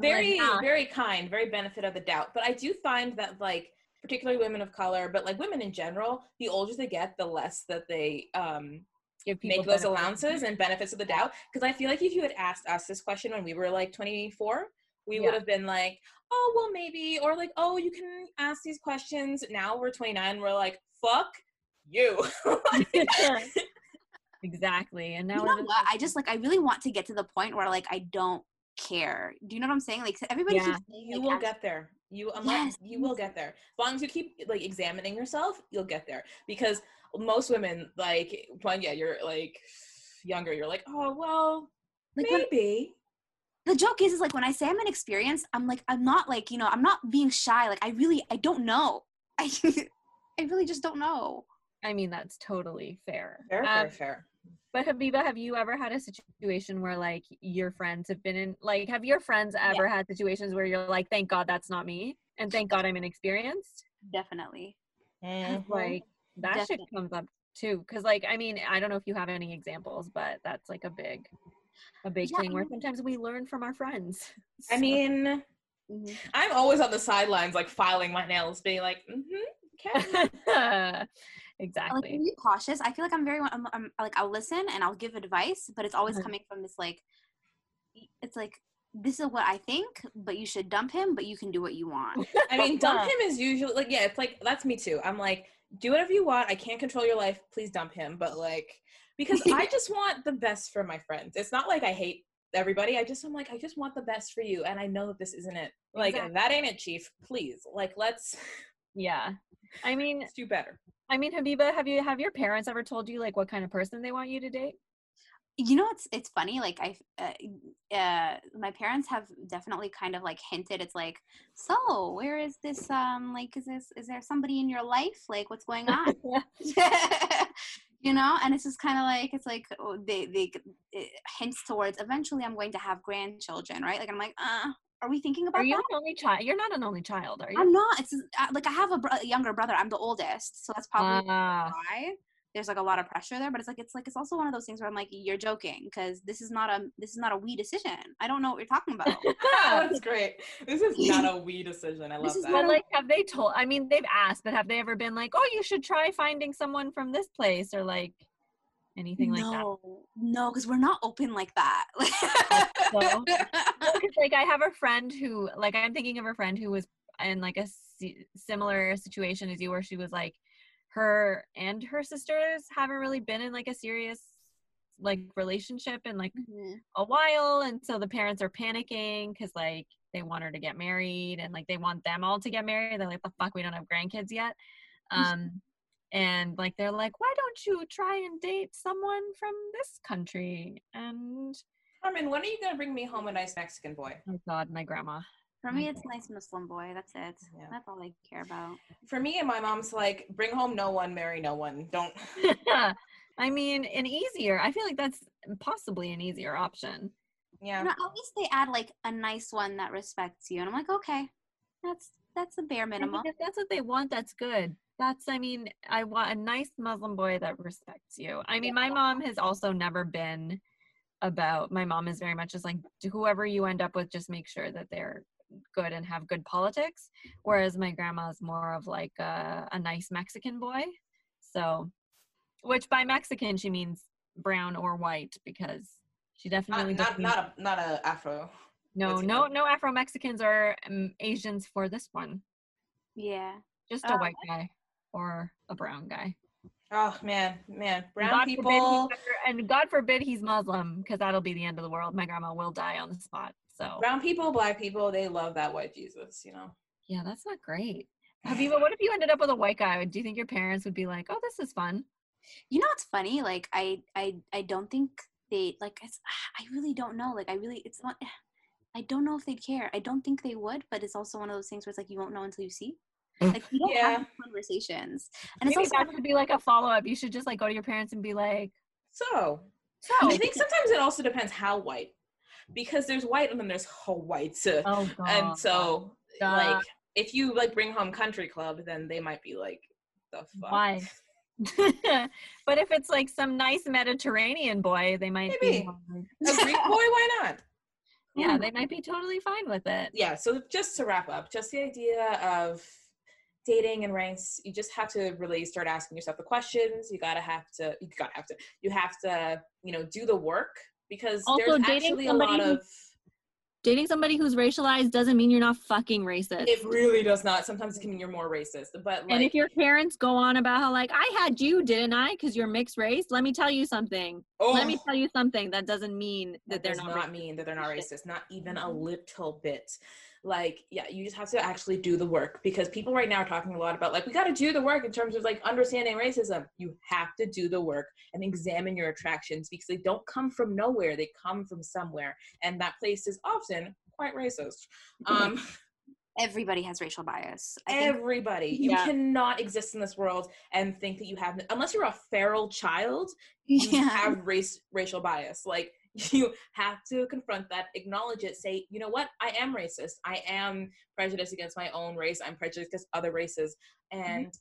Speaker 2: very
Speaker 1: yeah.
Speaker 2: very kind very benefit of the doubt but i do find that like particularly women of color but like women in general the older they get the less that they um
Speaker 1: Give
Speaker 2: make those
Speaker 1: benefit.
Speaker 2: allowances and benefits of the doubt because i feel like if you had asked us this question when we were like 24 we
Speaker 1: Yeah.
Speaker 2: would have been like oh well maybe or like oh you can ask these questions now we're 29 we're like fuck you
Speaker 1: exactly. And now
Speaker 3: you know what i just like i really want to get to the point where like i don't care do you know what i'm saying? Like everybody
Speaker 1: Yeah.
Speaker 3: keeps saying,
Speaker 2: you
Speaker 3: like,
Speaker 2: will
Speaker 3: ask-
Speaker 2: get there. You unless
Speaker 3: Yes,
Speaker 2: you will get there. As long as you keep like examining yourself you'll get there. Because most women like when yeah you're like younger you're like oh well
Speaker 3: like when,
Speaker 2: maybe.
Speaker 3: The joke is is like when i say i'm inexperienced i'm like i'm not like you know i'm not being shy. Like i really i don't know. I i really just don't know.
Speaker 1: I mean, that's totally fair.
Speaker 2: fair
Speaker 1: Um,
Speaker 2: fair fair
Speaker 1: But Habiba, have you ever had a situation where like your friends have been in like have your friends ever had situations where you're like, thank God that's not me, and thank God I'm inexperienced?
Speaker 3: definitely
Speaker 2: Mhm.
Speaker 1: Like that shit
Speaker 3: Definitely.
Speaker 1: comes up too. Cause like I mean, I don't know if you have any examples, but that's like a big a big
Speaker 3: Yeah,
Speaker 1: thing where sometimes we learn from our friends.
Speaker 2: i
Speaker 1: So-
Speaker 2: mean
Speaker 3: Mhm.
Speaker 2: i'm always on the sidelines like filing my nails being like mm-hmm Okay.
Speaker 3: Like,
Speaker 1: exactly.
Speaker 3: are you cautious? I feel like I'm very, I'm, I'm like, I'll listen and I'll give advice, but it's always
Speaker 1: Mhm.
Speaker 3: coming from this like, it's like, this is what I think, but you should dump him, but you can do what you want.
Speaker 2: I mean, dump him is usually like yeah, it's like that's me too. I'm like, do whatever you want. I can't control your life. Please dump him. But like, because I just want the best for my friends. It's not like I hate everybody. I just I'm like, I just want the best for you, and I know that this isn't it. Like
Speaker 3: Exactly.
Speaker 2: that ain't it, Chief. Please, like let's,
Speaker 1: Yeah. I mean,
Speaker 2: let's do better.
Speaker 1: I mean, Habiba, have you have your parents ever told you like what kind of person they want you to date?
Speaker 3: you know it's it's funny like i uh, uh my parents have definitely kind of like hinted it's like so where is this um like is this is there somebody in your life? Like what's going on? You know and it's just kind of like it's like oh, they they it hints towards eventually i'm going to have grandchildren right? Like i'm like uh are we thinking about
Speaker 1: Are you
Speaker 3: that
Speaker 1: an only child? You're not an only child, are you?
Speaker 3: i'm not it's uh, like i have a, bro- a younger brother i'm the oldest so that's probably
Speaker 1: Ah,
Speaker 3: why there's like a lot of pressure there but it's like it's like it's also one of those things where i'm like you're joking because this is not a this is not a we decision i don't know what you're talking about
Speaker 2: that's great. This is not a we decision. I love that.
Speaker 1: but like, have they told? I mean, they've asked, but have they ever been like, "Oh, you should try finding someone from this place," or like anything like that?
Speaker 3: no no because we're not open like that
Speaker 1: So- like I have a friend who like I'm thinking of a friend who was in like a similar situation as you where she was like her and her sisters haven't really been in like a serious like relationship in like
Speaker 3: Mhm.
Speaker 1: a while and so the parents are panicking because like they want her to get married and like they want them all to get married they're like the fuck we don't have grandkids yet um and like they're like why don't you try and date someone from this country and
Speaker 2: Carmen, when are you gonna bring me home a nice Mexican boy?
Speaker 1: oh god my grandma
Speaker 3: for me it's nice muslim boy that's it
Speaker 2: Yeah.
Speaker 3: that's all i care about
Speaker 2: For me and my mom's like, bring home no one, marry no one. Don't.
Speaker 1: I mean, an easier. I feel like that's possibly an easier option.
Speaker 2: Yeah.
Speaker 3: No, at least they add like a nice one that respects you and i'm like okay that's that's the bare minimum
Speaker 1: if that's what they want, that's good. That's, I mean, I want a nice Muslim boy that respects you. I mean, my mom has also never been about, my mom is very much just like, whoever you end up with, just make sure that they're good and have good politics. Whereas my grandma's more of like a, a nice Mexican boy. So, which by Mexican, she means brown or white because she definitely
Speaker 2: not
Speaker 1: doesn't-
Speaker 2: not a not a Afro.
Speaker 1: no,
Speaker 2: Latino.
Speaker 1: no, no Afro Mexicans or um, Asians for this one.
Speaker 3: yeah
Speaker 1: Just a
Speaker 3: Uh,
Speaker 1: white guy or a brown guy.
Speaker 2: Oh man, man, brown
Speaker 1: God
Speaker 2: people.
Speaker 1: Forbid and God forbid he's Muslim, because that'll be the end of the world. My grandma will die on the spot. So
Speaker 2: Brown people, black people, they love that white Jesus, you know.
Speaker 1: yeah, that's not great. Habiba, what if you ended up with a white guy? Do you think your parents would be like, "Oh, this is fun"?
Speaker 3: you know what's funny like i i i don't think they like it's, i really don't know like i really it's not i don't know if they'd care i don't think they would but it's also one of those things where it's like you won't know until you see Mm. like you don't
Speaker 2: Yeah.
Speaker 3: have conversations and it's
Speaker 1: Maybe
Speaker 3: also
Speaker 1: that should be like a follow up. You should just like go to your parents and be like,
Speaker 2: So
Speaker 1: "So,
Speaker 2: I think sometimes it also depends how white, because there's white and then there's whole white.
Speaker 1: Oh god."
Speaker 2: and so
Speaker 1: Duh.
Speaker 2: like if you like bring home country club, then they might be like, the fuck.
Speaker 1: why? but if it's like some nice Mediterranean boy, they might
Speaker 2: Maybe.
Speaker 1: be.
Speaker 2: A Greek boy, why not?
Speaker 1: yeah, mm. they might be totally fine with it.
Speaker 2: yeah so just to wrap up just the idea of dating and ranks you just have to really start asking yourself the questions you gotta have to you gotta have to you have to you know do the work because
Speaker 1: Also,
Speaker 2: there's
Speaker 1: dating
Speaker 2: actually a lot of
Speaker 1: Dating somebody who's racialized doesn't mean you're not fucking racist.
Speaker 2: it really does not sometimes it can mean you're more racist but like
Speaker 1: and if your parents go on about how like I had you, didn't I? Because you're mixed race. Let me tell you something.
Speaker 2: oh,
Speaker 1: Let me tell you something. That doesn't mean that,
Speaker 2: that
Speaker 1: they're
Speaker 2: does
Speaker 1: not.
Speaker 2: not mean that they're not racist not even a
Speaker 1: Mhm.
Speaker 2: little bit like yeah you just have to actually do the work because people right now are talking a lot about like we got to do the work in terms of like understanding racism. You have to do the work and examine your attractions because they don't come from nowhere they come from somewhere and that place is often quite racist. Um
Speaker 3: everybody has racial bias. I think
Speaker 2: everybody. You
Speaker 1: Yeah.
Speaker 2: cannot exist in this world and think that you have unless you're a feral child you
Speaker 3: yeah.
Speaker 2: have race racial bias. Like you have to confront that acknowledge it say you know what? I am racist. I am prejudiced against my own race. I'm prejudiced against other races mm-hmm. and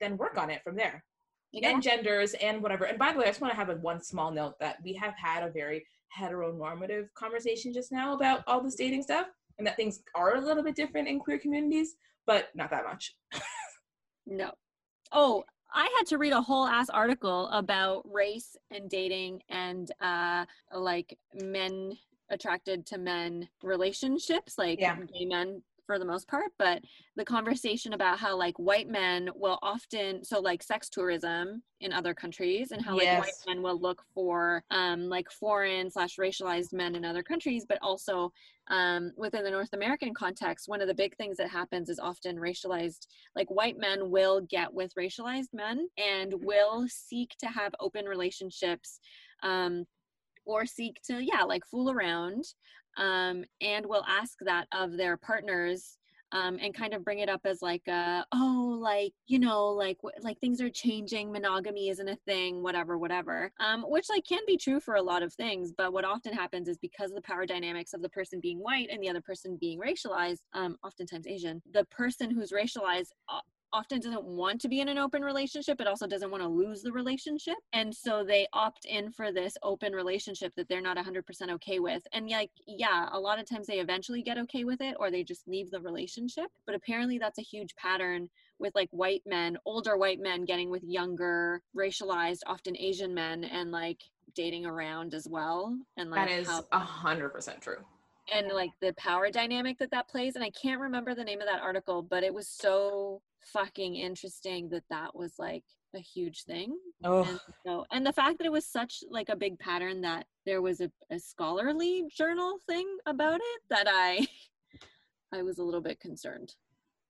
Speaker 2: then work on it from there.
Speaker 3: Yeah.
Speaker 2: and genders and whatever. And by the way i just want to have a one small note that we have had a very heteronormative conversation just now about all this dating stuff and that things are a little bit different in queer communities but not that much.
Speaker 1: No. Oh, I had to read a whole ass article about race and dating and uh like men attracted to men relationships, like
Speaker 2: Yeah.
Speaker 1: gay men for the most part, but the conversation about how like white men will often so like sex tourism in other countries and how like white men will look for um like foreign slash racialized men in other countries, but also um, within the North American context, one of the big things that happens is often racialized, like white men will get with racialized men and will seek to have open relationships um, or seek to, yeah, like fool around um, and will ask that of their partners. Um, and kind of bring it up as like uh oh like you know like like things are changing monogamy isn't a thing whatever whatever um which like can be true for a lot of things but what often happens is because of the power dynamics of the person being white and the other person being racialized um oftentimes asian the person who's racialized o- often doesn't want to be in an open relationship but also doesn't want to lose the relationship and so they opt in for this open relationship that they're not 100% okay with and like yeah a lot of times they eventually get okay with it or they just leave the relationship but apparently that's a huge pattern with like white men older white men getting with younger racialized often asian men and like dating around as well and like
Speaker 2: That is a hundred percent true.
Speaker 1: and like the power dynamic that that plays and i can't remember the name of that article but it was so fucking interesting that that was like a huge thing
Speaker 2: Oh,
Speaker 1: and so and the fact that it was such like a big pattern that there was a, a scholarly journal thing about it that i i was a little bit concerned so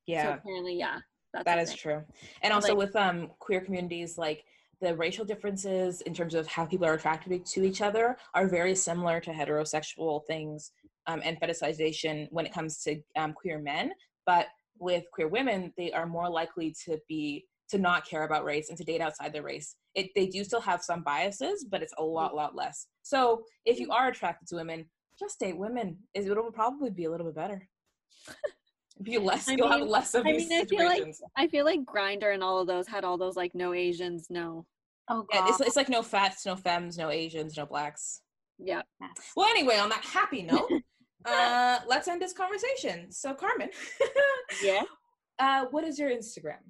Speaker 2: yeah.
Speaker 1: apparently yeah that's
Speaker 2: That is true. And also
Speaker 1: Like-
Speaker 2: with um queer communities, like the racial differences in terms of how people are attracted to each other are very similar to heterosexual things um, and fetishization when it comes to um, queer men. But with queer women, they are more likely to be to not care about race and to date outside their race. It they do still have some biases, but it's a lot, mm-hmm. lot less. So if you mm-hmm. are attracted to women, just date women. Is it'll probably be a little bit better. be less.
Speaker 1: I
Speaker 2: you'll have less of
Speaker 1: I
Speaker 2: these
Speaker 1: mean, I feel like- i feel like Grindr and all of those had all those like no asians no
Speaker 3: Oh
Speaker 2: Yeah, it's, it's like no fats, no femmes, no Asians, no blacks.
Speaker 1: yeah
Speaker 2: Well, anyway, on that happy note, uh, let's end this conversation. So, Carmen,
Speaker 1: yeah
Speaker 2: uh, what is your Instagram?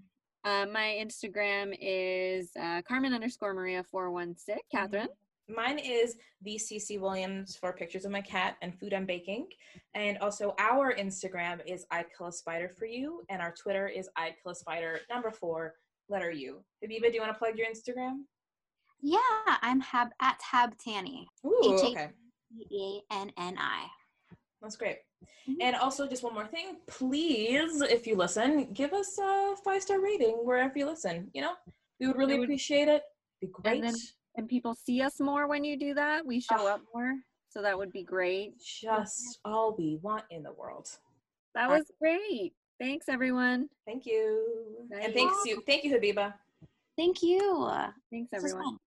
Speaker 1: Uh, my Instagram is uh, Carmen underscore Maria four one six. Catherine.
Speaker 2: Mine is the CC Williams for pictures of my cat and food I'm baking. And also, our Instagram is I'd Kill a Spider for You, and our Twitter is I'd Kill a Spider number four, letter U. Habiba, do you want to plug your Instagram?
Speaker 3: yeah, I'm Hab at Hab Tanny.
Speaker 2: Ooh,
Speaker 3: H A-
Speaker 2: okay.
Speaker 3: E A N N I.
Speaker 2: That's great.
Speaker 3: Mhm.
Speaker 2: And also, just one more thing, please, if you listen, give us a five star rating wherever you listen. You know, we would really
Speaker 1: would-
Speaker 2: appreciate it. Be great.
Speaker 1: then- And people see us more when you do that. We show
Speaker 2: Ah.
Speaker 1: up more. So that would be great.
Speaker 2: just all we want in the world.
Speaker 1: That was great. Thanks, everyone.
Speaker 2: Thank you,
Speaker 1: Bye.
Speaker 2: and thanks you, thank you, Habiba.
Speaker 3: Thank you.
Speaker 1: Thanks, everyone.